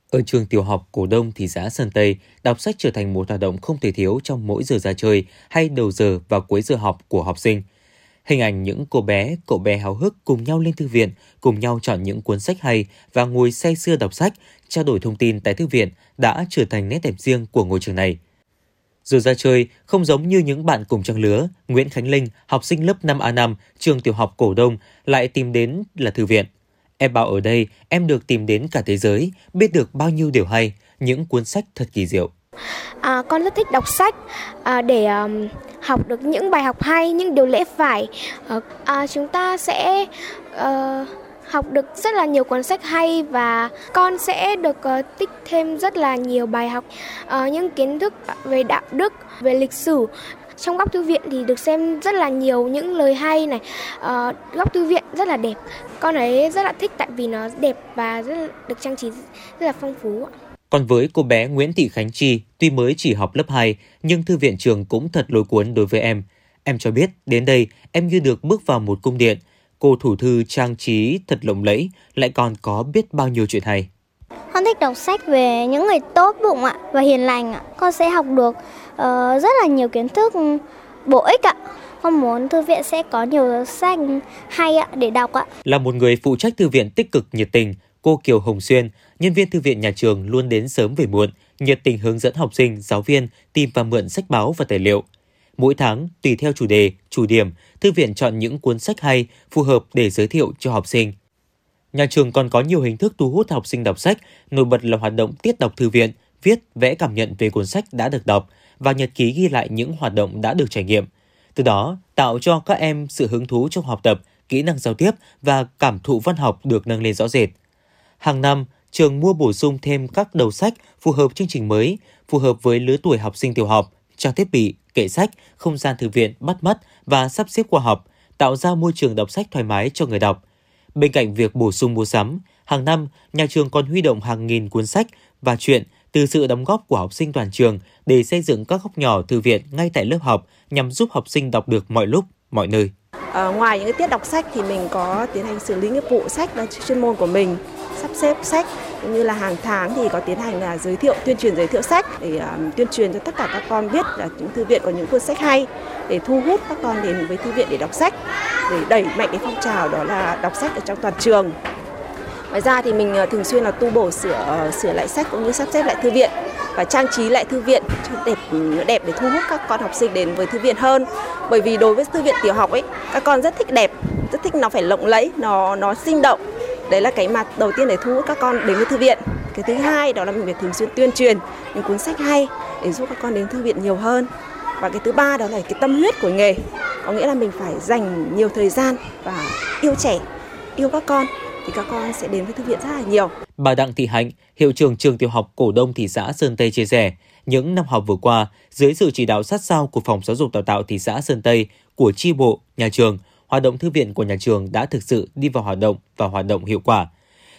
Ở trường tiểu học Cổ Đông, thị xã Sơn Tây, đọc sách trở thành một hoạt động không thể thiếu trong mỗi giờ ra chơi hay đầu giờ và cuối giờ học của học sinh – Hình ảnh những cô bé, cậu bé háo hức cùng nhau lên thư viện, cùng nhau chọn những cuốn sách hay và ngồi say sưa đọc sách, trao đổi thông tin tại thư viện đã trở thành nét đẹp riêng của ngôi trường này. Dù ra chơi, không giống như những bạn cùng trang lứa, Nguyễn Khánh Linh, học sinh lớp 5A5, trường tiểu học Cổ Đông, lại tìm đến là thư viện. Em bảo ở đây, em được tìm đến cả thế giới, biết được bao nhiêu điều hay, những cuốn sách thật kỳ diệu. À, con rất thích đọc sách à, để à, học được những bài học hay, những điều lẽ phải. À, à, chúng ta sẽ à, học được rất là nhiều cuốn sách hay và con sẽ được uh, tích thêm rất là nhiều bài học, uh, những kiến thức về đạo đức, về lịch sử. Trong góc thư viện thì được xem rất là nhiều những lời hay này. Uh, góc thư viện rất là đẹp. Con ấy rất là thích tại vì nó đẹp và rất là, được trang trí rất là phong phú. Còn với cô bé Nguyễn Thị Khánh Chi, tuy mới chỉ học lớp 2, nhưng thư viện trường cũng thật lôi cuốn đối với em. Em cho biết, đến đây em như được bước vào một cung điện. Cô thủ thư trang trí thật lộng lẫy, lại còn có biết bao nhiêu chuyện hay. Con thích đọc sách về những người tốt bụng ạ và hiền lành ạ. Con sẽ học được uh, rất là nhiều kiến thức bổ ích ạ. Con muốn thư viện sẽ có nhiều sách hay ạ để đọc ạ. Là một người phụ trách thư viện tích cực nhiệt tình, cô Kiều Hồng Xuyên, nhân viên thư viện nhà trường luôn đến sớm về muộn, nhiệt tình hướng dẫn học sinh, giáo viên tìm và mượn sách báo và tài liệu. Mỗi tháng, tùy theo chủ đề, chủ điểm, thư viện chọn những cuốn sách hay, phù hợp để giới thiệu cho học sinh. Nhà trường còn có nhiều hình thức thu hút học sinh đọc sách, nổi bật là hoạt động tiết đọc thư viện, viết, vẽ cảm nhận về cuốn sách đã được đọc và nhật ký ghi lại những hoạt động đã được trải nghiệm. Từ đó, tạo cho các em sự hứng thú trong học tập, kỹ năng giao tiếp và cảm thụ văn học được nâng lên rõ rệt. Hàng năm, trường mua bổ sung thêm các đầu sách phù hợp chương trình mới, phù hợp với lứa tuổi học sinh tiểu học, trang thiết bị, kệ sách, không gian thư viện bắt mắt và sắp xếp khoa học, tạo ra môi trường đọc sách thoải mái cho người đọc. Bên cạnh việc bổ sung mua sắm, hàng năm nhà trường còn huy động hàng nghìn cuốn sách và truyện từ sự đóng góp của học sinh toàn trường để xây dựng các góc nhỏ thư viện ngay tại lớp học nhằm giúp học sinh đọc được mọi lúc, mọi nơi. À, ngoài những cái tiết đọc sách thì mình có tiến hành xử lý nghiệp vụ sách là chuyên môn của mình sắp xếp sách cũng như là hàng tháng thì có tiến hành là giới thiệu tuyên truyền giới thiệu sách để um, tuyên truyền cho tất cả các con biết là những thư viện có những cuốn sách hay để thu hút các con đến với thư viện để đọc sách để đẩy mạnh cái phong trào đó là đọc sách ở trong toàn trường Ngoài ra thì mình ờ, thường xuyên là tu bổ sửa ờ, sửa lại sách cũng như sắp xếp lại thư viện và trang trí lại thư viện cho đẹp đẹp để thu hút các con học sinh đến với thư viện hơn. Bởi vì đối với thư viện tiểu học ấy, các con rất thích đẹp, rất thích nó phải lộng lẫy, nó nó sinh động. Đấy là cái mặt đầu tiên để thu hút các con đến với thư viện. Cái thứ hai đó là mình phải thường xuyên tuyên truyền những cuốn sách hay để giúp các con đến thư viện nhiều hơn. Và cái thứ ba đó là cái tâm huyết của nghề. Có nghĩa là mình phải dành nhiều thời gian và yêu trẻ, yêu các con thì các con sẽ đến với thư viện rất là nhiều. Bà Đặng Thị Hạnh, hiệu trưởng trường tiểu học Cổ Đông thị xã Sơn Tây chia sẻ, những năm học vừa qua, dưới sự chỉ đạo sát sao của Phòng Giáo dục Đào tạo thị xã Sơn Tây, của chi bộ, nhà trường, hoạt động thư viện của nhà trường đã thực sự đi vào hoạt động và hoạt động hiệu quả.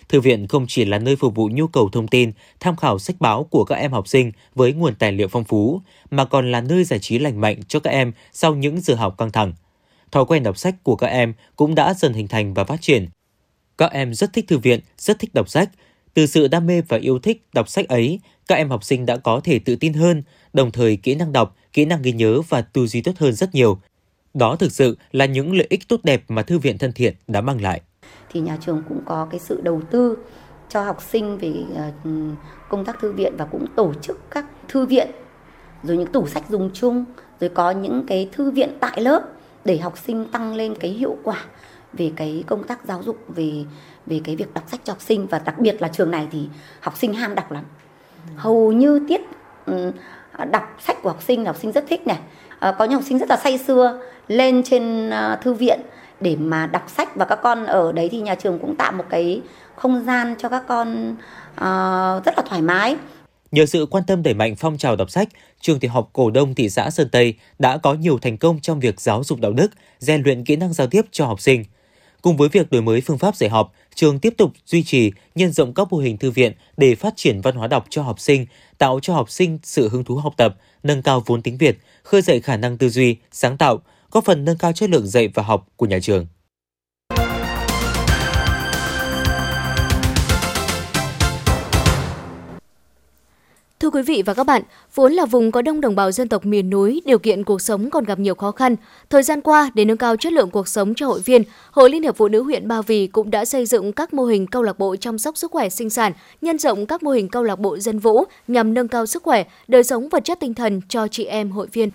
Thư viện không chỉ là nơi phục vụ nhu cầu thông tin, tham khảo sách báo của các em học sinh với nguồn tài liệu phong phú, mà còn là nơi giải trí lành mạnh cho các em sau những giờ học căng thẳng. Thói quen đọc sách của các em cũng đã dần hình thành và phát triển. Các em rất thích thư viện, rất thích đọc sách. Từ sự đam mê và yêu thích đọc sách ấy, các em học sinh đã có thể tự tin hơn, đồng thời kỹ năng đọc, kỹ năng ghi nhớ và tư duy tốt hơn rất nhiều. Đó thực sự là những lợi ích tốt đẹp mà thư viện thân thiện đã mang lại. Thì nhà trường cũng có cái sự đầu tư cho học sinh về ờ, công tác thư viện và cũng tổ chức các thư viện rồi những tủ sách dùng chung rồi có những cái thư viện tại lớp để học sinh tăng lên cái hiệu quả về cái công tác giáo dục về về cái việc đọc sách cho học sinh. Và đặc biệt là trường này thì học sinh ham đọc lắm. Hầu như tiết ừ, đọc sách của học sinh học sinh rất thích này. À, có những học sinh rất là say sưa lên trên ờ, thư viện để mà đọc sách và các con ở đấy thì nhà trường cũng tạo một cái không gian cho các con uh, rất là thoải mái Nhờ sự quan tâm đẩy mạnh phong trào đọc sách, trường tiểu học Cổ Đông thị xã Sơn Tây đã có nhiều thành công trong việc giáo dục đạo đức, rèn luyện kỹ năng giao tiếp cho học sinh. Cùng với việc đổi mới phương pháp dạy học, trường tiếp tục duy trì, nhân rộng các mô hình thư viện để phát triển văn hóa đọc cho học sinh, tạo cho học sinh sự hứng thú học tập, nâng cao vốn tiếng Việt, khơi dậy khả năng tư duy, sáng tạo, góp phần nâng cao chất lượng dạy và học của nhà trường. Thưa quý vị và các bạn, vốn là vùng có đông đồng bào dân tộc miền núi, điều kiện cuộc sống còn gặp nhiều khó khăn. Thời gian qua, để nâng cao chất lượng cuộc sống cho hội viên, Hội Liên hiệp Phụ nữ huyện Ba Vì cũng đã xây dựng các mô hình câu lạc bộ chăm sóc sức khỏe sinh sản, nhân rộng các mô hình câu lạc bộ dân vũ nhằm nâng cao sức khỏe, đời sống vật chất tinh thần cho chị em hội viên.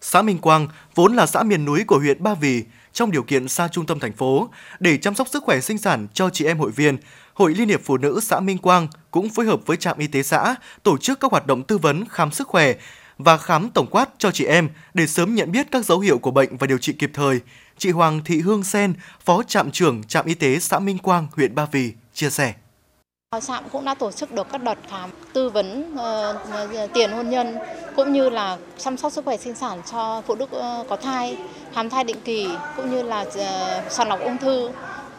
Xã Minh Quang vốn là xã miền núi của huyện Ba Vì, trong điều kiện xa trung tâm thành phố, để chăm sóc sức khỏe sinh sản cho chị em hội viên, Hội Liên hiệp Phụ nữ xã Minh Quang cũng phối hợp với trạm y tế xã tổ chức các hoạt động tư vấn khám sức khỏe và khám tổng quát cho chị em để sớm nhận biết các dấu hiệu của bệnh và điều trị kịp thời. Chị Hoàng Thị Hương Sen, Phó trạm trưởng trạm y tế xã Minh Quang, huyện Ba Vì chia sẻ. Trạm cũng đã tổ chức được các đợt khám tư vấn uh, tiền hôn nhân cũng như là chăm sóc sức khỏe sinh sản cho phụ nữ uh, có thai, khám thai định kỳ cũng như là uh, sàng lọc ung thư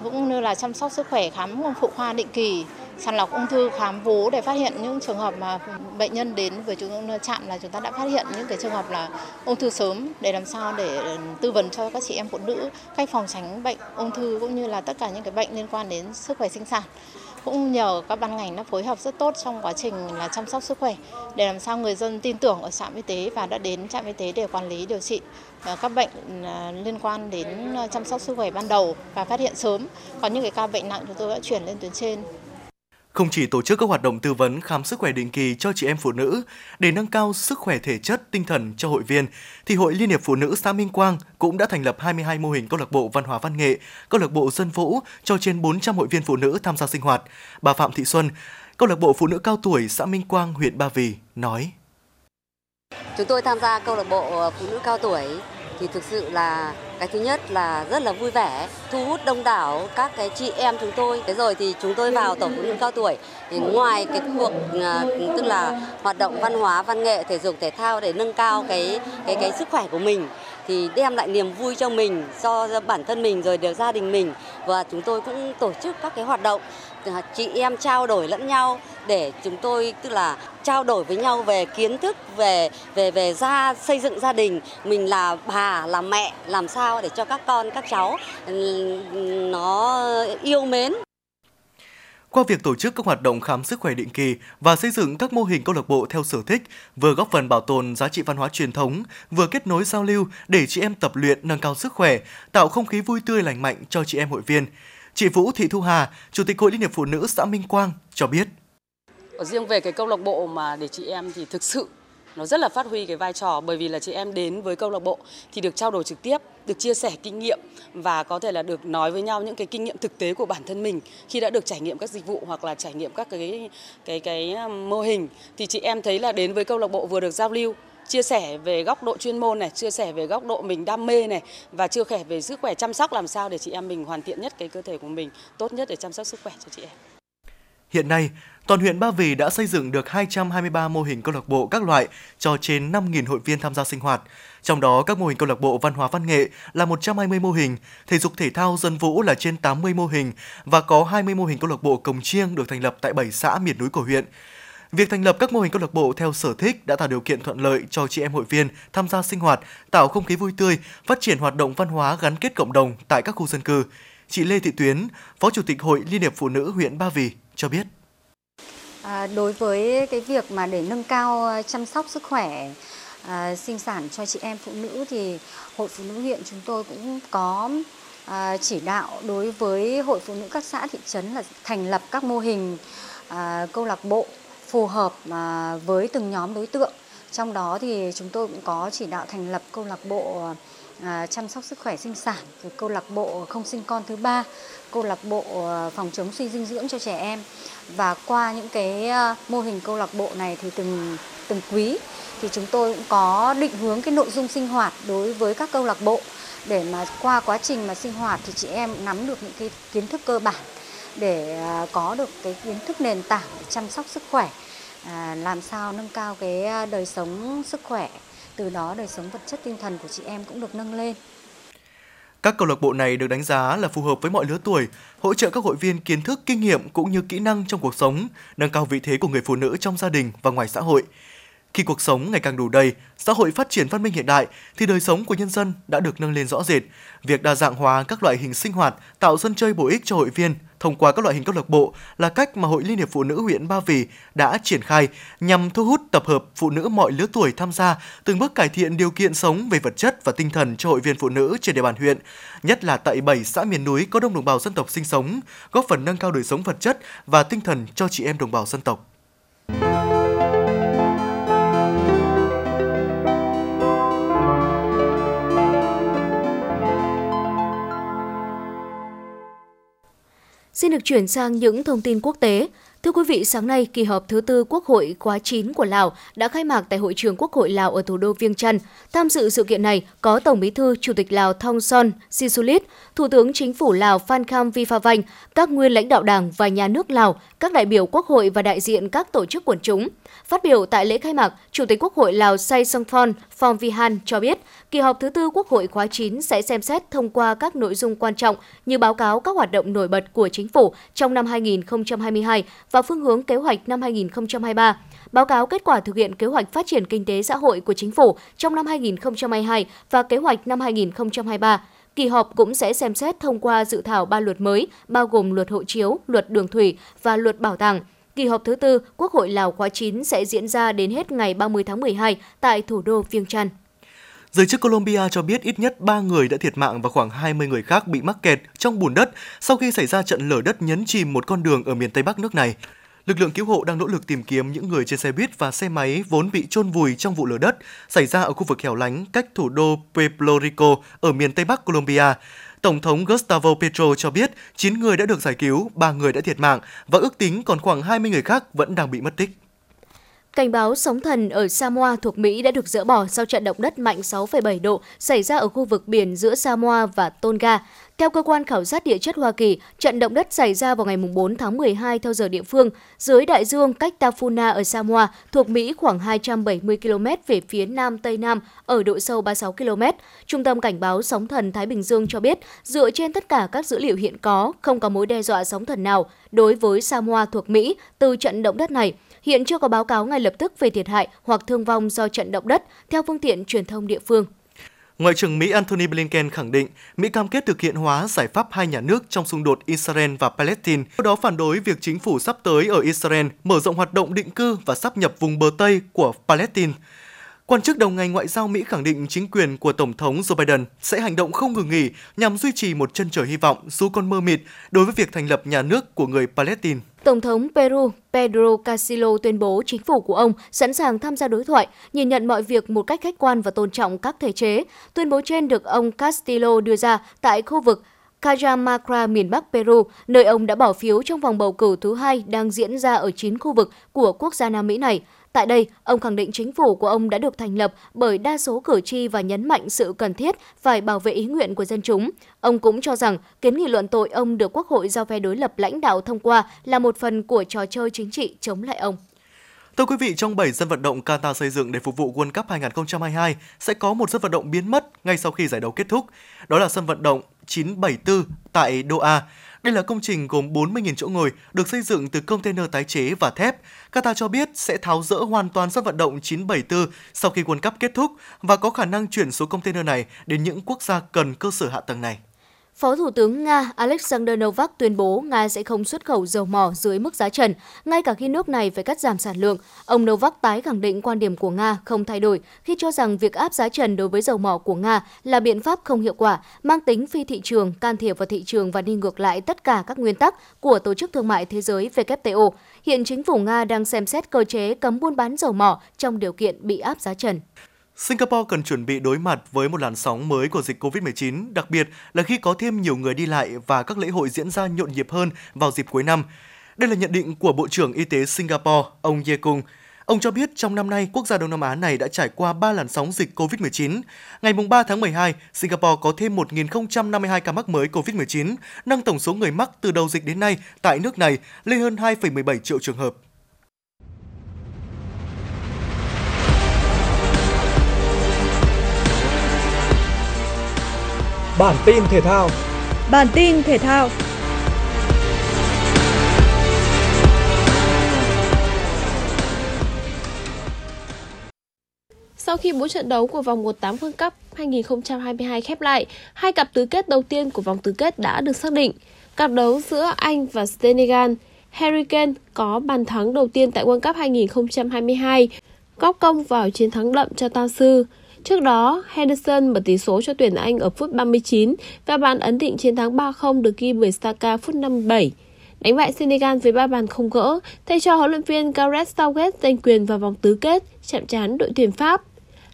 cũng như là chăm sóc sức khỏe khám phụ khoa định kỳ sàng lọc ung thư khám vú để phát hiện những trường hợp mà bệnh nhân đến với chúng trạm là chúng ta đã phát hiện những cái trường hợp là ung thư sớm để làm sao để tư vấn cho các chị em phụ nữ cách phòng tránh bệnh ung thư cũng như là tất cả những cái bệnh liên quan đến sức khỏe sinh sản cũng nhờ các ban ngành đã phối hợp rất tốt trong quá trình là chăm sóc sức khỏe để làm sao người dân tin tưởng ở trạm y tế và đã đến trạm y tế để quản lý, điều trị ờ, các bệnh ờ, liên quan đến ờ, chăm sóc sức khỏe ban đầu và phát hiện sớm. Còn những cái ca bệnh nặng chúng tôi đã chuyển lên tuyến trên không chỉ tổ chức các hoạt động tư vấn khám sức khỏe định kỳ cho chị em phụ nữ để nâng cao sức khỏe thể chất, tinh thần cho hội viên, thì Hội Liên hiệp Phụ nữ xã Minh Quang cũng đã thành lập 22 mô hình câu lạc bộ văn hóa văn nghệ, câu lạc bộ dân vũ cho trên 400 hội viên phụ nữ tham gia sinh hoạt. Bà Phạm Thị Xuân, câu lạc bộ phụ nữ cao tuổi xã Minh Quang, huyện Ba Vì nói: Chúng tôi tham gia câu lạc bộ ờ, phụ nữ cao tuổi thì thực sự là cái thứ nhất là rất là vui vẻ, thu hút đông đảo các cái chị em chúng tôi. Thế rồi thì chúng tôi vào tổ phụ nữ cao tuổi. Thì ngoài cái cuộc ờ, tức là hoạt động văn hóa, văn nghệ, thể dục, thể thao để nâng cao cái cái cái sức khỏe của mình, thì đem lại niềm vui cho mình cho bản thân mình, rồi được gia đình mình. Và chúng tôi cũng tổ chức các cái hoạt động chị em trao đổi lẫn nhau để chúng tôi tức là trao đổi với nhau về kiến thức về về về gia xây dựng gia đình mình là bà là mẹ làm sao để cho các con các cháu nó yêu mến qua việc tổ chức các hoạt động khám sức khỏe định kỳ và xây dựng các mô hình câu lạc bộ theo sở thích, vừa góp phần bảo tồn giá trị văn hóa truyền thống, vừa kết nối giao lưu để chị em tập luyện nâng cao sức khỏe, tạo không khí vui tươi lành mạnh cho chị em hội viên. Chị Vũ Thị Thu Hà, Chủ tịch Hội Liên hiệp Phụ nữ xã Minh Quang cho biết. Ở riêng về cái câu lạc bộ mà để chị em thì thực sự nó rất là phát huy cái vai trò bởi vì là chị em đến với câu lạc bộ thì được trao đổi trực tiếp, được chia sẻ kinh nghiệm và có thể là được nói với nhau những cái kinh nghiệm thực tế của bản thân mình khi đã được trải nghiệm các dịch vụ hoặc là trải nghiệm các cái cái cái mô hình thì chị em thấy là đến với câu lạc bộ vừa được giao lưu chia sẻ về góc độ chuyên môn này, chia sẻ về góc độ mình đam mê này và chia sẻ về sức khỏe chăm sóc làm sao để chị em mình hoàn thiện nhất cái cơ thể của mình, tốt nhất để chăm sóc sức khỏe cho chị em. Hiện nay, toàn huyện Ba Vì đã xây dựng được 223 mô hình câu lạc bộ các loại cho trên 5.000 hội viên tham gia sinh hoạt. Trong đó, các mô hình câu lạc bộ văn hóa văn nghệ là 120 mô hình, thể dục thể thao dân vũ là trên 80 mô hình và có 20 mô hình câu lạc bộ cồng chiêng được thành lập tại 7 xã miền núi của huyện. Việc thành lập các mô hình câu lạc bộ theo sở thích đã tạo điều kiện thuận lợi cho chị em hội viên tham gia sinh hoạt, tạo không khí vui tươi, phát triển hoạt động văn hóa gắn kết cộng đồng tại các khu dân cư. Chị Lê Thị Tuyến, Phó Chủ tịch Hội Liên hiệp Phụ nữ huyện Ba Vì cho biết. À, đối với cái việc mà để nâng cao ờ, chăm sóc sức khỏe à, sinh sản cho chị em phụ nữ thì Hội Phụ nữ huyện chúng tôi cũng có à, chỉ đạo đối với Hội Phụ nữ các xã thị trấn là thành lập các mô hình à, câu lạc bộ phù hợp à, với từng nhóm đối tượng. Trong đó thì chúng tôi cũng có chỉ đạo thành lập câu lạc bộ à, chăm sóc sức khỏe sinh sản, rồi câu lạc bộ không sinh con thứ ba, câu lạc bộ à, phòng chống suy dinh dưỡng cho trẻ em. Và qua những cái mô hình câu lạc bộ này thì từng từng quý thì chúng tôi cũng có định hướng cái nội dung sinh hoạt đối với các câu lạc bộ để mà qua quá trình mà sinh hoạt thì chị em nắm được những cái kiến thức cơ bản để à, có được cái kiến thức nền tảng để chăm sóc sức khỏe à, làm sao nâng cao cái à, đời sống sức khỏe từ đó đời sống vật chất tinh thần của chị em cũng được nâng lên các câu lạc bộ này được đánh giá là phù hợp với mọi lứa tuổi, hỗ trợ các hội viên kiến thức, kinh nghiệm cũng như kỹ năng trong cuộc sống, nâng cao vị thế của người phụ nữ trong gia đình và ngoài xã hội. Khi cuộc sống ngày càng đủ đầy, xã hội phát triển văn minh hiện đại thì đời sống của nhân dân đã được nâng lên rõ rệt. Việc đa dạng hóa các loại hình sinh hoạt, tạo sân chơi bổ ích cho hội viên thông qua các loại hình câu lạc bộ là cách mà Hội Liên hiệp Phụ nữ huyện Ba Vì đã triển khai nhằm thu hút tập hợp phụ nữ mọi lứa tuổi tham gia, từng bước cải thiện điều kiện sống về vật chất và tinh thần cho hội viên phụ nữ trên địa bàn huyện, nhất là tại 7 xã miền núi có đông đồng bào dân tộc sinh sống, góp phần nâng cao đời sống vật chất và tinh thần cho chị em đồng bào dân tộc. Xin được chuyển sang những thông tin quốc tế. Thưa quý vị, sáng nay, kỳ họp thứ tư Quốc hội khóa 9 của Lào đã khai mạc tại Hội trường Quốc hội Lào ở thủ đô Viêng Chăn. Tham dự sự kiện này có Tổng bí thư Chủ tịch Lào Thong Son Sisulit, Thủ tướng Chính phủ Lào Phan Kham Viphavanh, các nguyên lãnh đạo đảng và nhà nước Lào, các đại biểu Quốc hội và đại diện các tổ chức quần chúng. Phát biểu tại lễ khai mạc, Chủ tịch Quốc hội Lào Say Songphon Phong Vihan cho biết, kỳ họp thứ tư Quốc hội khóa 9 sẽ xem xét thông qua các nội dung quan trọng như báo cáo các hoạt động nổi bật của chính phủ trong năm 2022 và phương hướng kế hoạch năm 2023, báo cáo kết quả thực hiện kế hoạch phát triển kinh tế xã hội của chính phủ trong năm 2022 và kế hoạch năm 2023. Kỳ họp cũng sẽ xem xét thông qua dự thảo ba luật mới, bao gồm luật hộ chiếu, luật đường thủy và luật bảo tàng. Kỳ họp thứ tư Quốc hội Lào khóa 9 sẽ diễn ra đến hết ngày 30 tháng 12 tại thủ đô Viêng Chăn. Giới chức Colombia cho biết ít nhất 3 người đã thiệt mạng và khoảng 20 người khác bị mắc kẹt trong bùn đất sau khi xảy ra trận lở đất nhấn chìm một con đường ở miền Tây Bắc nước này. lực lượng cứu hộ đang nỗ lực tìm kiếm những người trên xe buýt và xe máy vốn bị chôn vùi trong vụ lở đất xảy ra ở khu vực hẻo lánh cách thủ đô Pueblo Rico ở miền Tây Bắc Colombia. Tổng thống Gustavo Petro cho biết 9 người đã được giải cứu, 3 người đã thiệt mạng và ước tính còn khoảng 20 người khác vẫn đang bị mất tích. Cảnh báo sóng thần ở Samoa thuộc Mỹ đã được dỡ bỏ sau trận động đất mạnh 6,7 độ xảy ra ở khu vực biển giữa Samoa và Tonga. Theo cơ quan khảo sát địa chất Hoa Kỳ, trận động đất xảy ra vào ngày 4 tháng 12 theo giờ địa phương, dưới đại dương cách Tafuna ở Samoa thuộc Mỹ khoảng 270 km về phía nam tây nam ở độ sâu 36 km. Trung tâm cảnh báo sóng thần Thái Bình Dương cho biết, dựa trên tất cả các dữ liệu hiện có, không có mối đe dọa sóng thần nào đối với Samoa thuộc Mỹ từ trận động đất này. Hiện chưa có báo cáo ngay lập tức về thiệt hại hoặc thương vong do trận động đất, theo phương tiện truyền thông địa phương. Ngoại trưởng Mỹ Antony Blinken khẳng định Mỹ cam kết thực hiện hóa giải pháp hai nhà nước trong xung đột Israel và Palestine, sau đó phản đối việc chính phủ sắp tới ở Israel mở rộng hoạt động định cư và sắp nhập vùng bờ Tây của Palestine. Quan chức đầu ngành ngoại giao Mỹ khẳng định chính quyền của Tổng thống Joe Biden sẽ hành động không ngừng nghỉ nhằm duy trì một chân trời hy vọng dù còn mơ mịt đối với việc thành lập nhà nước của người Palestine. Tổng thống Peru Pedro Castillo tuyên bố chính phủ của ông sẵn sàng tham gia đối thoại, nhìn nhận mọi việc một cách khách quan và tôn trọng các thể chế. Tuyên bố trên được ông Castillo đưa ra tại khu vực Cajamarca, miền Bắc Peru, nơi ông đã bỏ phiếu trong vòng bầu cử thứ hai đang diễn ra ở 9 khu vực của quốc gia Nam Mỹ này. Tại đây, ông khẳng định chính phủ của ông đã được thành lập bởi đa số cử tri và nhấn mạnh sự cần thiết phải bảo vệ ý nguyện của dân chúng. Ông cũng cho rằng kiến nghị luận tội ông được Quốc hội giao phe đối lập lãnh đạo thông qua là một phần của trò chơi chính trị chống lại ông. Thưa quý vị, trong 7 sân vận động Qatar xây dựng để phục vụ World Cup 2022 sẽ có một sân vận động biến mất ngay sau khi giải đấu kết thúc. Đó là sân vận động 974 tại Doha. Đây là công trình gồm 40.000 chỗ ngồi, được xây dựng từ container tái chế và thép. Qatar cho biết sẽ tháo rỡ hoàn toàn sân vận động 974 sau khi World Cup kết thúc và có khả năng chuyển số container này đến những quốc gia cần cơ sở hạ tầng này. Phó Thủ tướng Nga Alexander Novak tuyên bố Nga sẽ không xuất khẩu dầu mỏ dưới mức giá trần, ngay cả khi nước này phải cắt giảm sản lượng. Ông Novak tái khẳng định quan điểm của Nga không thay đổi khi cho rằng việc áp giá trần đối với dầu mỏ của Nga là biện pháp không hiệu quả, mang tính phi thị trường, can thiệp vào thị trường và đi ngược lại tất cả các nguyên tắc của Tổ chức Thương mại Thế giới WTO. Hiện chính phủ Nga đang xem xét cơ chế cấm buôn bán dầu mỏ trong điều kiện bị áp giá trần. Singapore cần chuẩn bị đối mặt với một làn sóng mới của dịch COVID-19, đặc biệt là khi có thêm nhiều người đi lại và các lễ hội diễn ra nhộn nhịp hơn vào dịp cuối năm. Đây là nhận định của Bộ trưởng Y tế Singapore, ông Ye Kung. Ông cho biết trong năm nay, quốc gia Đông Nam Á này đã trải qua 3 làn sóng dịch COVID-19. Ngày 3 tháng 12, Singapore có thêm 1.052 ca mắc mới COVID-19, nâng tổng số người mắc từ đầu dịch đến nay tại nước này lên hơn 2,17 triệu trường hợp. Bản tin thể thao. Bản tin thể thao. Sau khi 4 trận đấu của vòng 1/8 World Cup 2022 khép lại, hai cặp tứ kết đầu tiên của vòng tứ kết đã được xác định. Cặp đấu giữa Anh và Senegal, Harry Kane có bàn thắng đầu tiên tại World Cup 2022, góp công vào chiến thắng đậm cho Tam Sư. Trước đó, Henderson mở tỷ số cho tuyển Anh ở phút 39 và bàn ấn định chiến thắng 3-0 được ghi bởi Saka phút 57. Đánh bại Senegal với ba bàn không gỡ, thay cho huấn luyện viên Gareth Southgate giành quyền vào vòng tứ kết, chạm trán đội tuyển Pháp.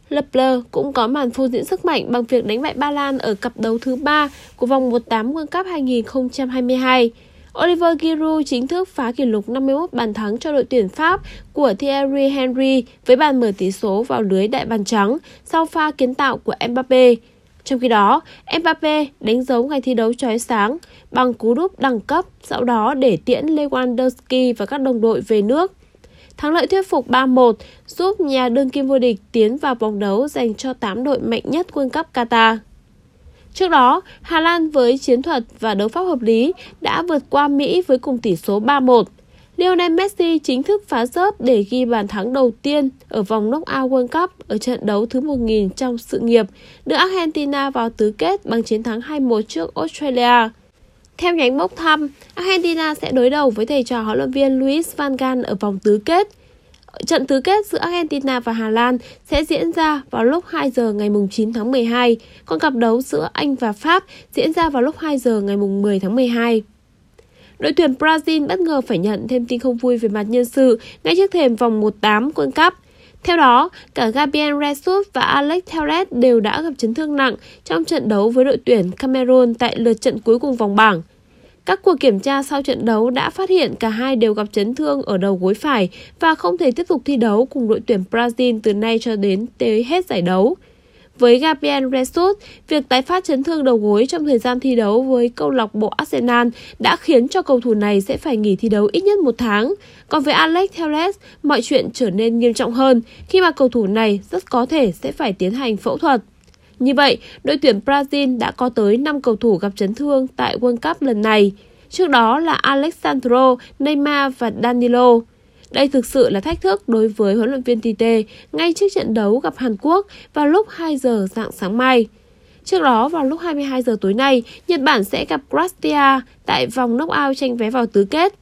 Lepler cũng có màn phô diễn sức mạnh bằng việc đánh bại Ba Lan ở cặp đấu thứ 3 của vòng 1/8 World Cup 2022. Oliver Giroud chính thức phá kỷ lục 51 bàn thắng cho đội tuyển Pháp của Thierry Henry với bàn mở tỷ số vào lưới đại bàn trắng sau pha kiến tạo của Mbappe. Trong khi đó, Mbappe đánh dấu ngày thi đấu chói sáng bằng cú đúp đẳng cấp, sau đó để tiễn Lewandowski và các đồng đội về nước. Thắng lợi thuyết phục 3-1 giúp nhà đương kim vô địch tiến vào vòng đấu dành cho 8 đội mạnh nhất World Cup Qatar. Trước đó, Hà Lan với chiến thuật và đấu pháp hợp lý đã vượt qua Mỹ với cùng tỷ số 3-1. Lionel Messi chính thức phá rớp để ghi bàn thắng đầu tiên ở vòng knock-out World Cup ở trận đấu thứ 1000 trong sự nghiệp, đưa Argentina vào tứ kết bằng chiến thắng 2-1 trước Australia. Theo nhánh bốc thăm, Argentina sẽ đối đầu với thầy trò huấn luyện viên Luis Van Gaal ở vòng tứ kết. Trận tứ kết giữa Argentina và Hà Lan sẽ diễn ra vào lúc 2 giờ ngày 9 tháng 12, còn cặp đấu giữa Anh và Pháp diễn ra vào lúc 2 giờ ngày 10 tháng 12. đội tuyển Brazil bất ngờ phải nhận thêm tin không vui về mặt nhân sự ngay trước thềm vòng 1-8 World Cup. Theo đó, cả Gabriel Jesus và Alex Telles đều đã gặp chấn thương nặng trong trận đấu với đội tuyển Cameroon tại lượt trận cuối cùng vòng bảng. Các cuộc kiểm tra sau trận đấu đã phát hiện cả hai đều gặp chấn thương ở đầu gối phải và không thể tiếp tục thi đấu cùng đội tuyển Brazil từ nay cho đến tới hết giải đấu. Với Gabriel Jesus, việc tái phát chấn thương đầu gối trong thời gian thi đấu với câu lạc bộ Arsenal đã khiến cho cầu thủ này sẽ phải nghỉ thi đấu ít nhất một tháng. Còn với Alex Telles, mọi chuyện trở nên nghiêm trọng hơn khi mà cầu thủ này rất có thể sẽ phải tiến hành phẫu thuật. Như vậy, đội tuyển Brazil đã có tới 5 cầu thủ gặp chấn thương tại World Cup lần này. Trước đó là Alexandro, Neymar và Danilo. Đây thực sự là thách thức đối với huấn luyện viên Tite ngay trước trận đấu gặp Hàn Quốc vào lúc 2 giờ dạng sáng mai. Trước đó vào lúc 22 giờ tối nay, Nhật Bản sẽ gặp Croatia tại vòng knock-out tranh vé vào tứ kết.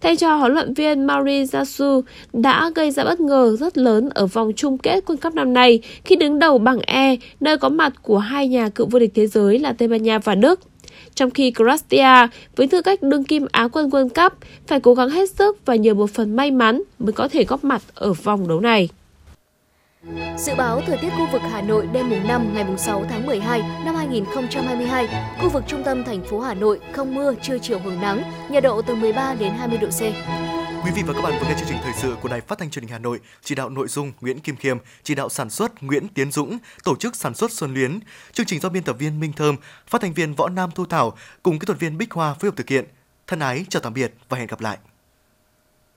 Thay cho huấn luyện viên Mari Yasu đã gây ra bất ngờ rất lớn ở vòng chung kết World Cup năm nay khi đứng đầu bảng E, nơi có mặt của hai nhà cựu vô địch thế giới là Tây Ban Nha và Đức trong khi Croatia với tư cách đương kim Á quân World Cup phải cố gắng hết sức và nhờ một phần may mắn mới có thể góp mặt ở vòng đấu này. Dự báo thời tiết khu vực Hà Nội đêm mùng 5 ngày mùng 6 tháng 12 năm 2022, khu vực trung tâm thành phố Hà Nội không mưa, trưa chiều hưởng nắng, nhiệt độ từ 13 đến 20 độ C. Quý vị và các bạn vừa nghe chương trình thời sự của Đài Phát thanh Truyền hình Hà Nội, chỉ đạo nội dung Nguyễn Kim Khiêm, chỉ đạo sản xuất Nguyễn Tiến Dũng, tổ chức sản xuất Xuân Luyến. Chương trình do biên tập viên Minh Thơm, phát thanh viên Võ Nam Thu Thảo cùng kỹ thuật viên Bích Hoa phối hợp thực hiện. Thân ái chào tạm biệt và hẹn gặp lại.